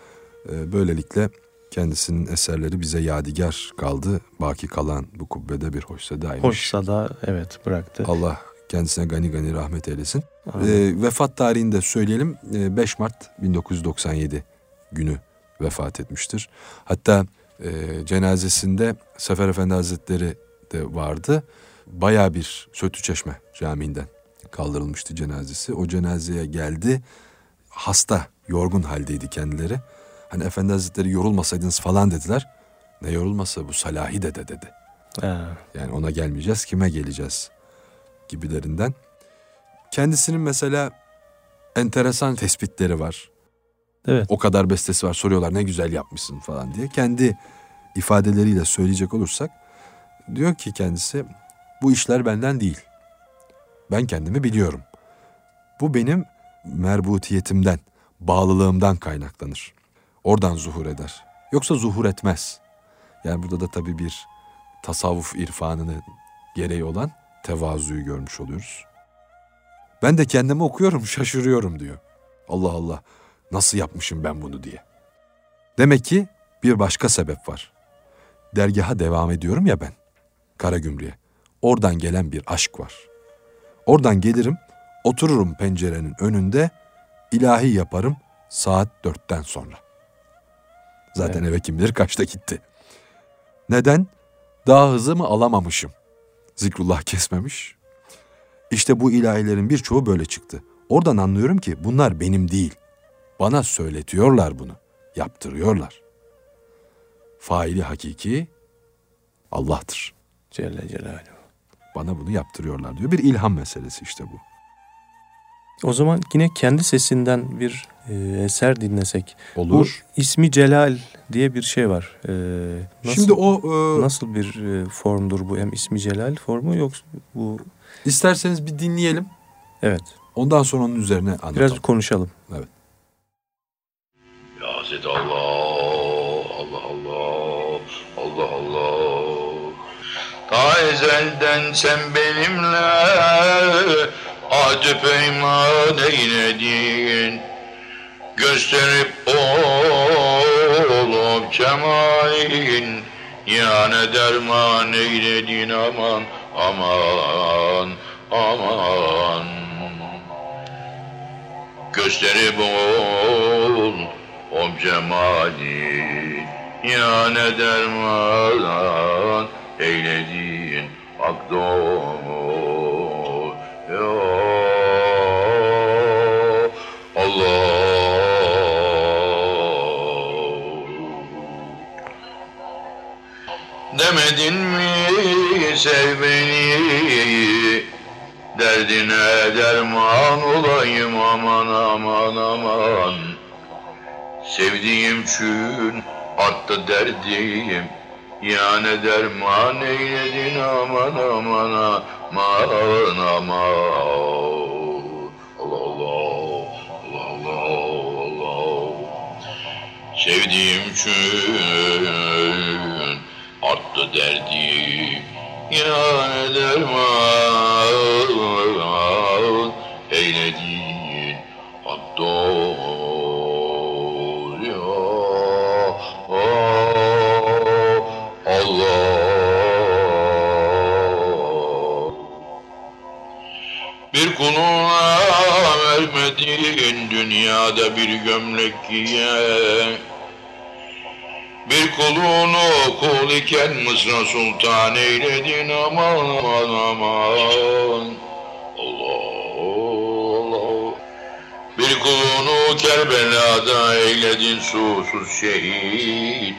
Ee, Böylelikle kendisinin eserleri bize yadigar kaldı. Baki kalan bu kubbede bir hoşsa daima. Hoşsa da evet bıraktı. Allah kendisine gani gani rahmet eylesin. Amin. Ee, vefat tarihini de söyleyelim. Ee, 5 Mart 1997 günü vefat etmiştir. Hatta e, cenazesinde Sefer Efendi Hazretleri de vardı. Baya bir Söğütlü Çeşme Camii'nden kaldırılmıştı cenazesi. O cenazeye geldi. Hasta, yorgun haldeydi kendileri. Hani Efendi Hazretleri yorulmasaydınız falan dediler. Ne yorulmasa bu Salahi dede dedi. Ha, Yani ona gelmeyeceğiz, kime geleceğiz gibilerinden. Kendisinin mesela enteresan tespitleri var. Evet. O kadar bestesi var soruyorlar ne güzel yapmışsın falan diye. Kendi ifadeleriyle söyleyecek olursak diyor ki kendisi bu işler benden değil. Ben kendimi biliyorum. Bu benim merbutiyetimden, bağlılığımdan kaynaklanır. Oradan zuhur eder. Yoksa zuhur etmez. Yani burada da tabii bir tasavvuf irfanını gereği olan tevazuyu görmüş oluyoruz. Ben de kendimi okuyorum, şaşırıyorum diyor. Allah Allah, nasıl yapmışım ben bunu diye. Demek ki bir başka sebep var. Dergaha devam ediyorum ya ben, Karagümrük'e. Oradan gelen bir aşk var. Oradan gelirim, otururum pencerenin önünde, ilahi yaparım saat dörtten sonra. Zaten eve kim bilir kaçta gitti. Neden? Daha hızımı alamamışım. Zikrullah kesmemiş. İşte bu ilahilerin birçoğu böyle çıktı. Oradan anlıyorum ki bunlar benim değil. Bana söyletiyorlar bunu. Yaptırıyorlar. Faili hakiki Allah'tır. Celle Celaluhu. bana bunu yaptırıyorlar diyor. Bir ilham meselesi işte bu. O zaman yine kendi sesinden bir e, eser dinlesek. Olur. Bu ismi Celal diye bir şey var. E, nasıl, Şimdi o e, nasıl bir e, formdur bu? Hem ismi Celal formu yoksa bu isterseniz bir dinleyelim. evet. Ondan sonra onun üzerine anlatalım. Biraz konuşalım. Ya Zid Allah, Allah Allah, Allah Allah. Ta ezelden sen benimle ahd peyman eyledin. Gösterip olup cemalin Yani derman eyledin aman aman aman. Gösterip ol o cemali ya ne derman eyledin hak Demedin mi sev beni Derdine derman olayım aman aman aman. Sevdiğim için arttı derdim. Ya ne derman eyledin aman aman aman aman. Sevdiğim için arttı derdim Ya ne derman eyledin Hatta ya Allah. Bir kuluna vermedin dünyada bir gömlek giye Bir kulunu kul iken Mısra Sultan eyledin aman aman aman. Allah Allah. Bir kulunu Kerbela'da eyledin susuz şehit.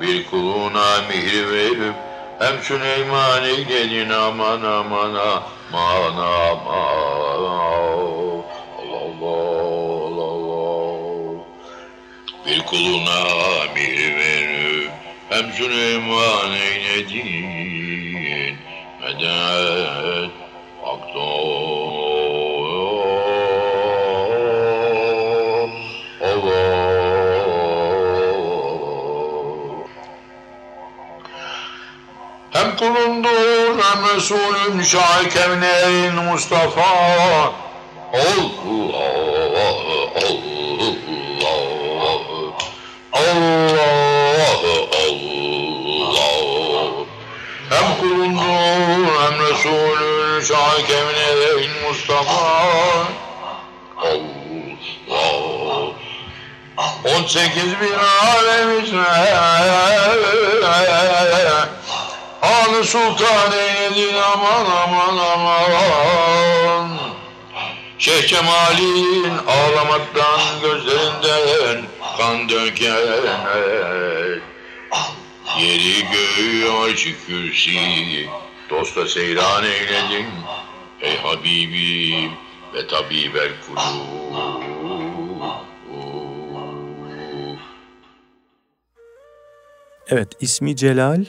Bir kuluna mihri verip hem Süleyman eyledin aman aman aman aman bir kuluna mihri verip hem Süleyman eyledin. Medet Allah Hem kulundur hem Resulün şah kevneyn Mustafa. Allah Allah Allah Allah Hem kulundur hem Resulün şah kevneyn Mustafa. Allah 18 bin alemizle Anı sultan eyledin aman aman aman. Şeyh Cemal'in ağlamaktan gözlerinden kan döken Yeri göğü açık kürsi Dosta seyran eyledin Ey Habibim ve tabibel kulub Evet ismi Celal.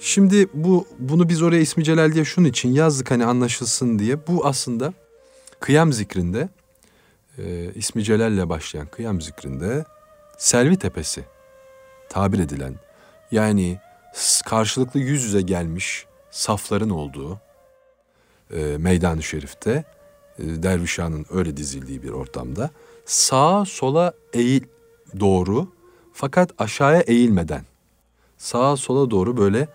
Şimdi bu bunu biz oraya ismi Celal diye şunun için yazdık hani anlaşılsın diye. Bu aslında kıyam zikrinde e, ismi Celal ile başlayan kıyam zikrinde Selvi Tepesi tabir edilen yani karşılıklı yüz yüze gelmiş safların olduğu e, meydan-ı şerifte e, Dervişhan'ın öyle dizildiği bir ortamda sağa sola eğil doğru fakat aşağıya eğilmeden sağa sola doğru böyle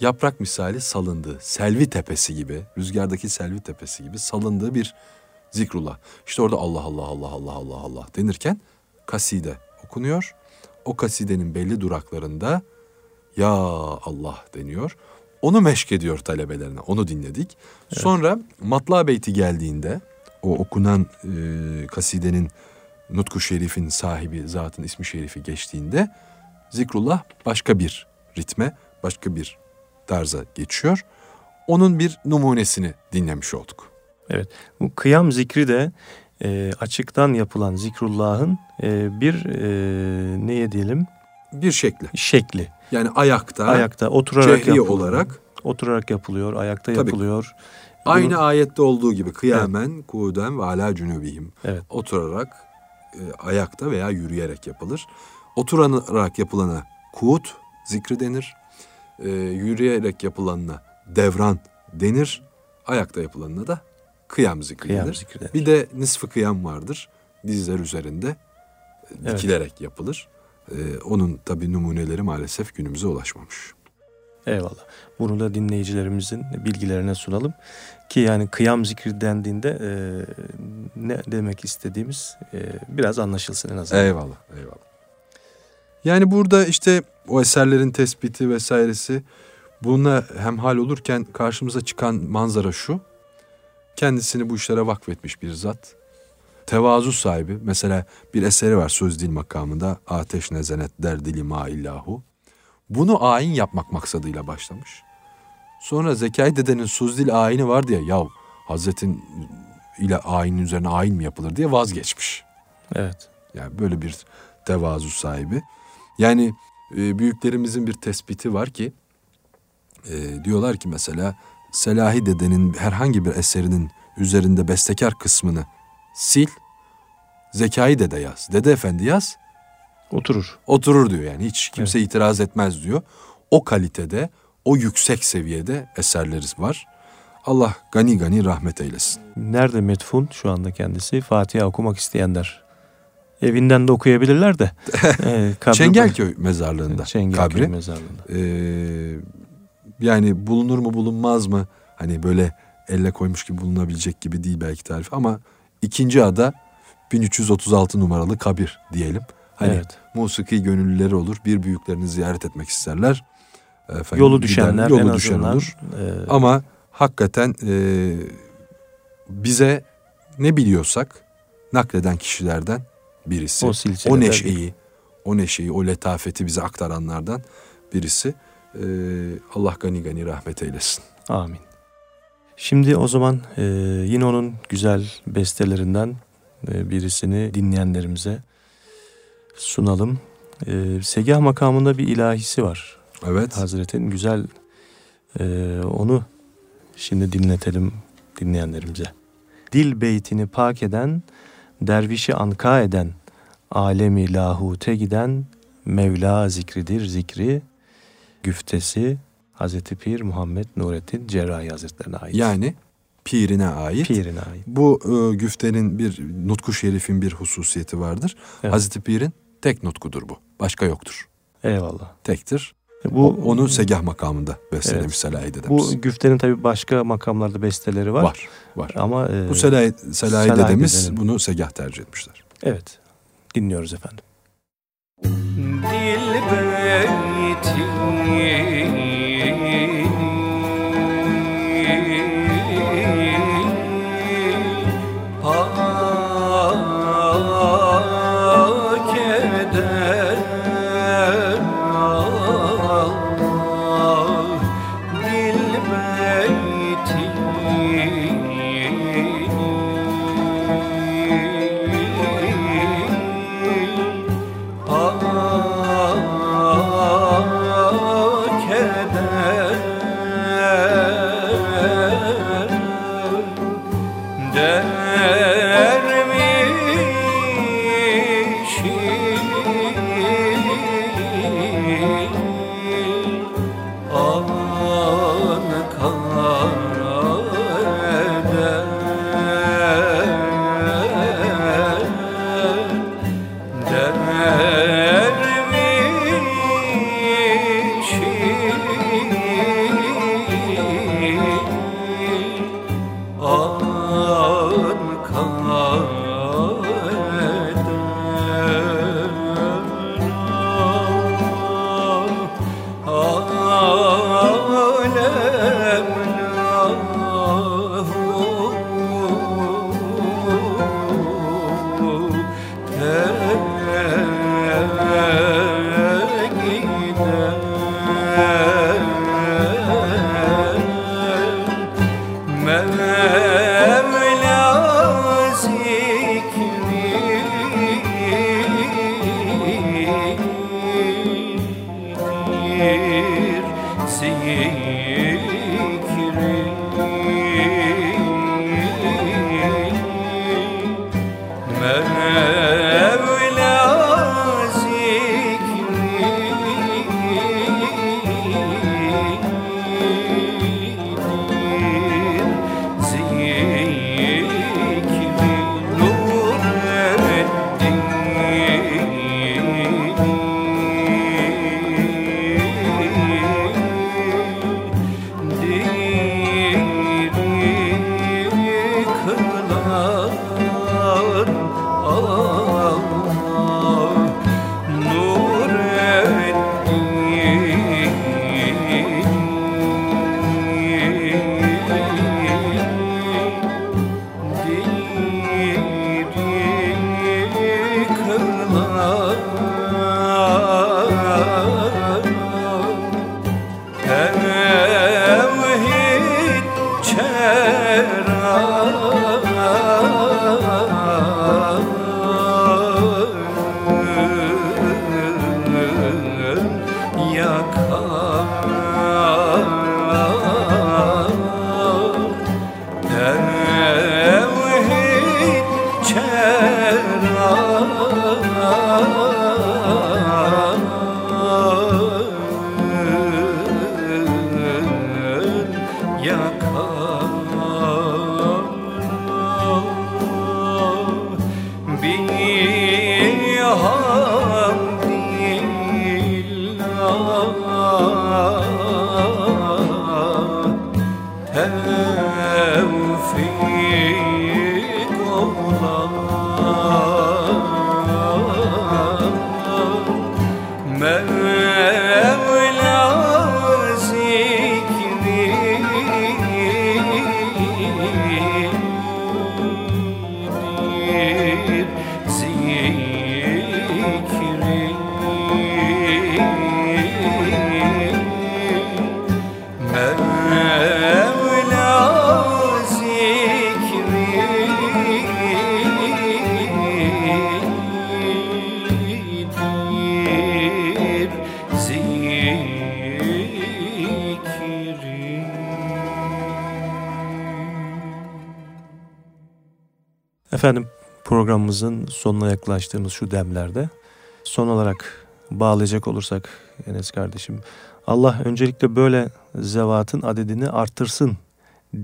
yaprak misali salındığı, selvi tepesi gibi, rüzgardaki selvi tepesi gibi salındığı bir zikrullah. İşte orada Allah Allah Allah Allah Allah Allah denirken kaside okunuyor. O kasidenin belli duraklarında ya Allah deniyor. Onu meşk ediyor talebelerine. Onu dinledik. Sonra Matla Beyti geldiğinde o okunan e, kasidenin Nutku Şerif'in sahibi zatın ismi şerifi geçtiğinde zikrullah başka bir ritme, başka bir tarza geçiyor. Onun bir numunesini dinlemiş olduk. Bu kıyam zikri de e, açıktan yapılan zikrullahın e, bir e, neye diyelim Bir şekli. şekli. Yani ayakta, Ayakta oturarak yapılıyor. olarak Oturarak yapılıyor, ayakta Tabii. yapılıyor. aynı Bunu- ayette olduğu gibi kıyamen, kuden ve ala cünubihim. Evet. Oturarak, e, ayakta veya yürüyerek yapılır. Oturarak yapılana kut zikri denir. E, yürüyerek yapılanına devran denir. Ayakta yapılanına da kıyam zikri Kıyam denir. zikri denir. Bir de nisfı kıyam vardır. Dizler üzerinde e, Evet. dikilerek yapılır. E, onun tabi numuneleri maalesef günümüze ulaşmamış. Eyvallah. Bunu da dinleyicilerimizin bilgilerine sunalım. Ki yani kıyam zikri dendiğinde e, ne demek istediğimiz e, biraz anlaşılsın en azından. Eyvallah, eyvallah. Yani burada işte o eserlerin tespiti vesairesi buna hemhal olurken karşımıza çıkan manzara şu. Kendisini bu işlere vakfetmiş bir zat. Tevazu sahibi. Mesela bir eseri var söz dil makamında. Ateş nezenet der dili ma illahu. Bunu ayin yapmak maksadıyla başlamış. Sonra Zekai dedenin söz dil ayini var diye yav Hazretin ile ayinin üzerine ayin mi yapılır diye vazgeçmiş. Evet. Yani böyle bir tevazu sahibi. Yani e, büyüklerimizin bir tespiti var ki e, diyorlar ki mesela Selahi Dede'nin herhangi bir eserinin üzerinde bestekar kısmını sil, Zekai Dede yaz, Dede Efendi yaz, Oturur. oturur diyor yani hiç kimse itiraz etmez diyor. O kalitede, o yüksek seviyede eserleriz var. Allah gani gani rahmet eylesin. Nerede metfun şu anda kendisi? Fatiha okumak isteyenler. Evinden de okuyabilirler de. e, kabri- Çengelköy mezarlığında Çengelköy kabri. mezarlığında. Ee, yani bulunur mu bulunmaz mı? Hani böyle elle koymuş gibi bulunabilecek gibi değil belki tarif ama ikinci ada 1336 numaralı kabir diyelim. Hani evet. musiki gönüllüleri olur. Bir büyüklerini ziyaret etmek isterler. Efendim, Yolu düşenler yolu en düşen azından. olur. e, Ama hakikaten e, bize ne biliyorsak nakleden kişilerden birisi. o O neşeyi, o neşeyi, o letafeti bize aktaranlardan birisi. Ee, Allah gani gani rahmet eylesin. Amin. Şimdi o zaman e, yine onun güzel bestelerinden e, birisini dinleyenlerimize sunalım. E, Segah makamında bir ilahisi var. Evet. Hazretin güzel e, onu şimdi dinletelim dinleyenlerimize. Dil beytini pak eden, dervişi anka eden, alemi lahute giden Mevla zikridir zikri, güftesi Hazreti Pir Muhammed Nurettin Cerrahi Hazretlerine ait. Yani pirine ait. Pirine ait. Bu e, güftenin bir nutku şerifin bir hususiyeti vardır. Evet. Hazreti Pir'in tek nutkudur bu. Başka yoktur. Eyvallah. Tektir. Bu Bu onu segah makamında bestelemiş Evet. Selahi dedemiz. bu güftenin tabi başka makamlarda besteleri var. var. Var. Ama e, Bu Selahi, Selahi, Selahi dedemiz dedenin. bunu segah tercih etmişler. evet dinliyoruz efendim. Dil beyti Yeah. Efendim programımızın sonuna yaklaştığımız şu demlerde son olarak bağlayacak olursak Enes kardeşim Allah öncelikle böyle zevatın adedini artırsın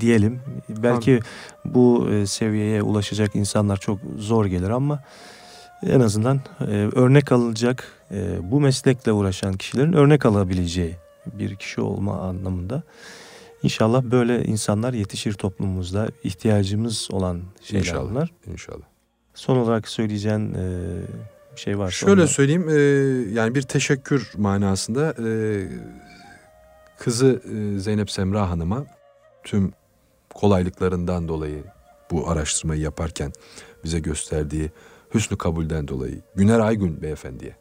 diyelim. Belki Amin. bu e, seviyeye ulaşacak insanlar çok zor gelir ama en azından e, örnek alınacak e, bu meslekle uğraşan kişilerin örnek alabileceği bir kişi olma anlamında İnşallah böyle insanlar yetişir toplumumuzda. ihtiyacımız olan şeyler inşallah, bunlar. İnşallah. Son olarak söyleyeceğin e, bir şey var. Şöyle onunla. söyleyeyim e, yani bir teşekkür manasında e, kızı e, Zeynep Semra Hanım'a tüm kolaylıklarından dolayı bu araştırmayı yaparken bize gösterdiği hüsnü kabulden dolayı Güner Aygün beyefendiye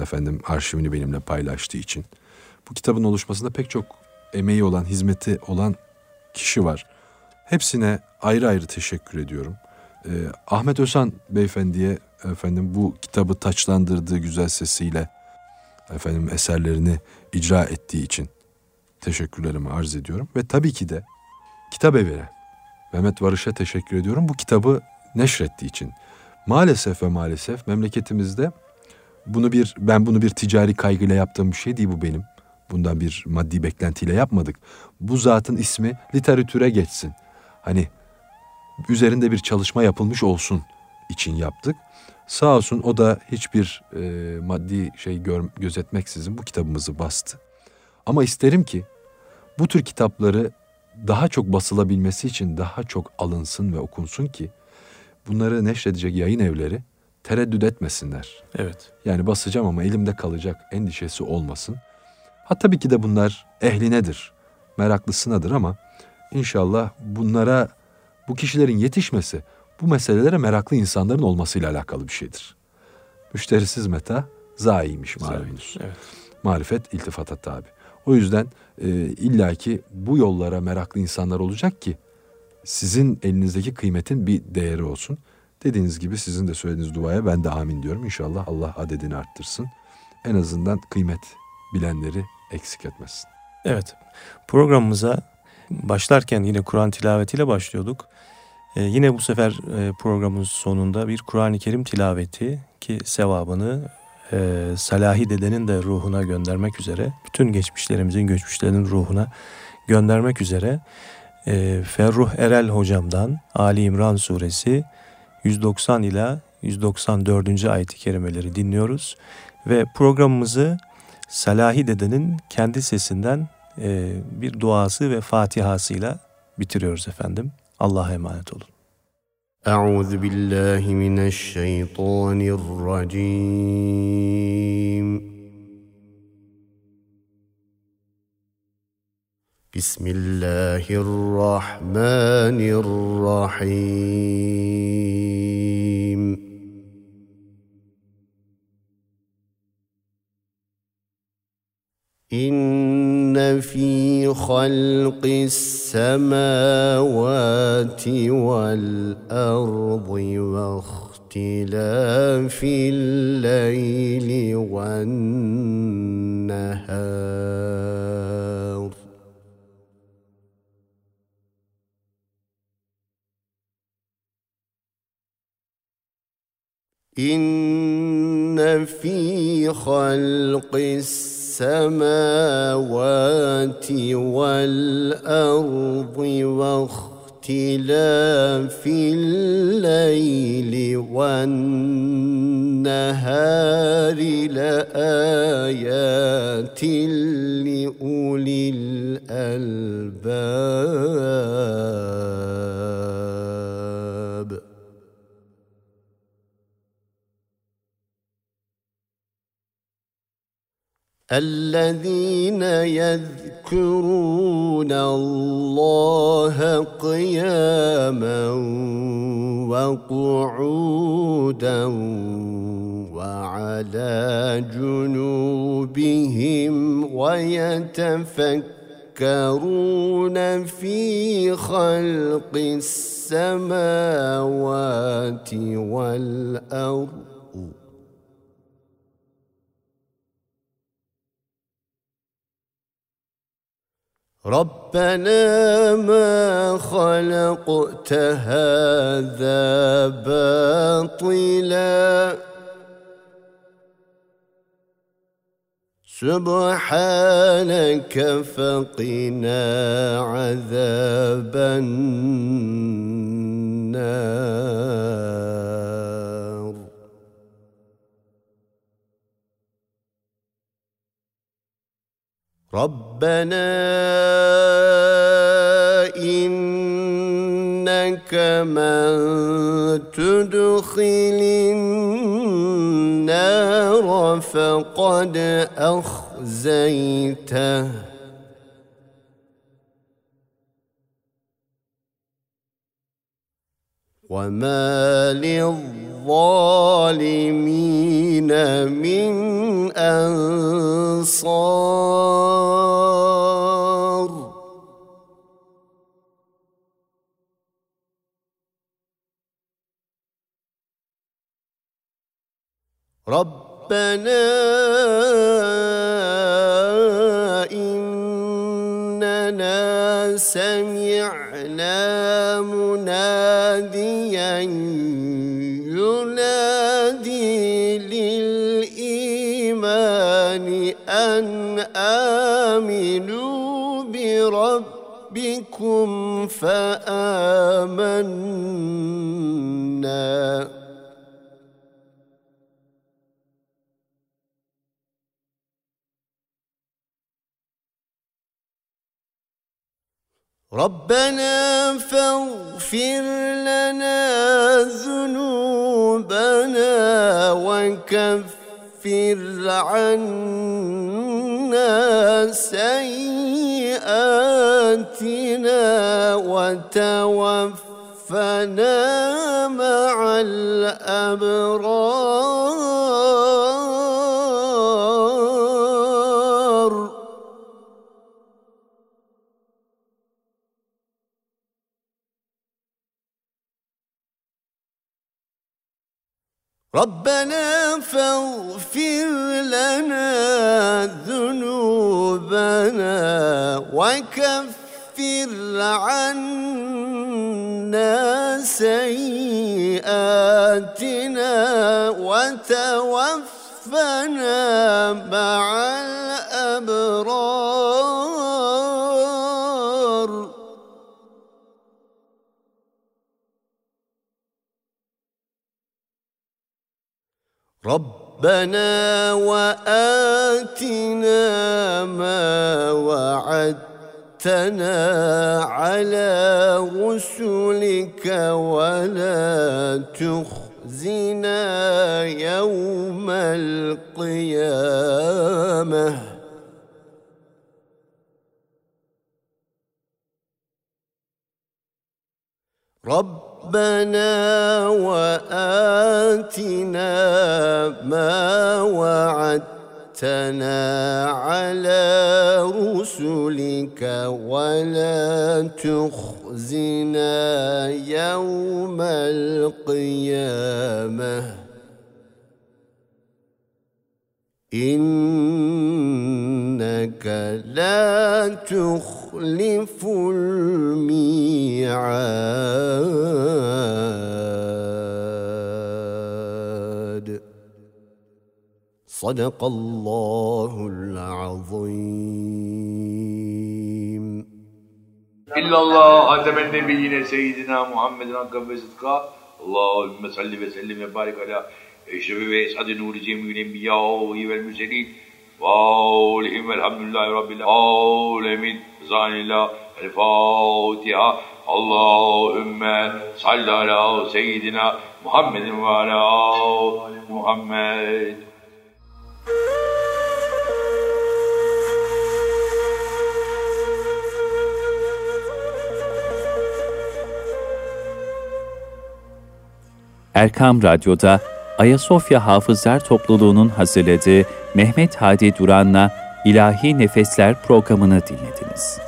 efendim arşivini benimle paylaştığı için bu kitabın oluşmasında pek çok emeği olan, hizmeti olan kişi var. Hepsine ayrı ayrı teşekkür ediyorum. Ee, Ahmet Ösan beyefendiye efendim bu kitabı taçlandırdığı güzel sesiyle efendim eserlerini icra ettiği için teşekkürlerimi arz ediyorum ve tabii ki de kitap evine Mehmet Varış'a teşekkür ediyorum bu kitabı neşrettiği için. Maalesef ve maalesef memleketimizde bunu bir ben bunu bir ticari kaygıyla yaptığım bir şey değil bu benim. Bundan bir maddi beklentiyle yapmadık. Bu zatın ismi literatüre geçsin. Hani üzerinde bir çalışma yapılmış olsun için yaptık. Sağ olsun o da hiçbir e, maddi şey gör, gözetmeksizin bu kitabımızı bastı. Ama isterim ki bu tür kitapları daha çok basılabilmesi için daha çok alınsın ve okunsun ki bunları neşredecek yayın evleri tereddüt etmesinler. Evet. Yani basacağım ama elimde kalacak endişesi olmasın. Ha tabii ki de bunlar ehlinedir, meraklısınadır ama inşallah bunlara bu kişilerin yetişmesi bu meselelere meraklı insanların olmasıyla alakalı bir şeydir. Müşterisiz meta zaiymiş malumunuz. Evet. Marifet iltifata tabi. O yüzden e, illaki bu yollara meraklı insanlar olacak ki sizin elinizdeki kıymetin bir değeri olsun. Dediğiniz gibi sizin de söylediğiniz duaya ben de amin diyorum. İnşallah Allah adedini arttırsın. En azından kıymet bilenleri eksik etmesin. Evet programımıza başlarken yine Kur'an tilavetiyle başlıyorduk. Ee, yine bu sefer e, programın sonunda bir Kur'an-ı Kerim tilaveti ki sevabını e, Salahi dedenin de ruhuna göndermek üzere bütün geçmişlerimizin göçmüşlerin ruhuna göndermek üzere e, Ferruh Erel hocamdan Ali İmran suresi 190 ila 194. ayet-i kerimeleri dinliyoruz. Ve programımızı Salahi Dede'nin kendi sesinden e, bir duası ve fatihasıyla bitiriyoruz efendim. Allah'a emanet olun. أعوذ بالله من الشيطان الرجيم بسم الله الرحمن الرحيم إن في خلق السماوات والأرض واختلاف الليل والنهار. إن في خلق السماوات السماوات والأرض واختلاف الليل والنهار لآيات لأولي الألباب. الذين يذكرون الله قياما وقعودا وعلى جنوبهم ويتفكرون في خلق السماوات والأرض ربنا ما خلقت هذا باطلا. سبحانك فقنا عذاب النار. ربنا إنك من تدخل النار فقد أخزيته وما للظالمين الظالمين من أنصار. ربنا إننا سمعنا مناديا آمنوا بربكم فآمنا. ربنا فاغفر لنا ذنوبنا وكفر عنا سيئاتنا وتوفنا مع الأبرار ربنا فاغفر لنا ذنوبنا وكفر عنا سيئاتنا وتوفنا مع الأبرار. ربنا وآتنا ما وعدتنا على رسلك ولا تخزنا يوم القيامة. ربنا وآتنا ما وعدتنا على رسلك ولا تخزنا يوم القيامة. إنك لا تخلف الميعاد. صدق الله العظيم. إلا الله خاتم النبيين سيدنا محمد رقم وصدقا اللهم صل وسلم وبارك على Eşrefi ve esadi nuri cemil enbiya vel müselin. Vaulihim velhamdülillahi rabbil alemin. Zanillah el Fatiha. Allahümme salli ala seyyidina Muhammedin ve Muhammed. Erkam Radyo'da Ayasofya Hafızlar Topluluğu'nun hazırladığı Mehmet Hadi Duran'la İlahi Nefesler programını dinlediniz.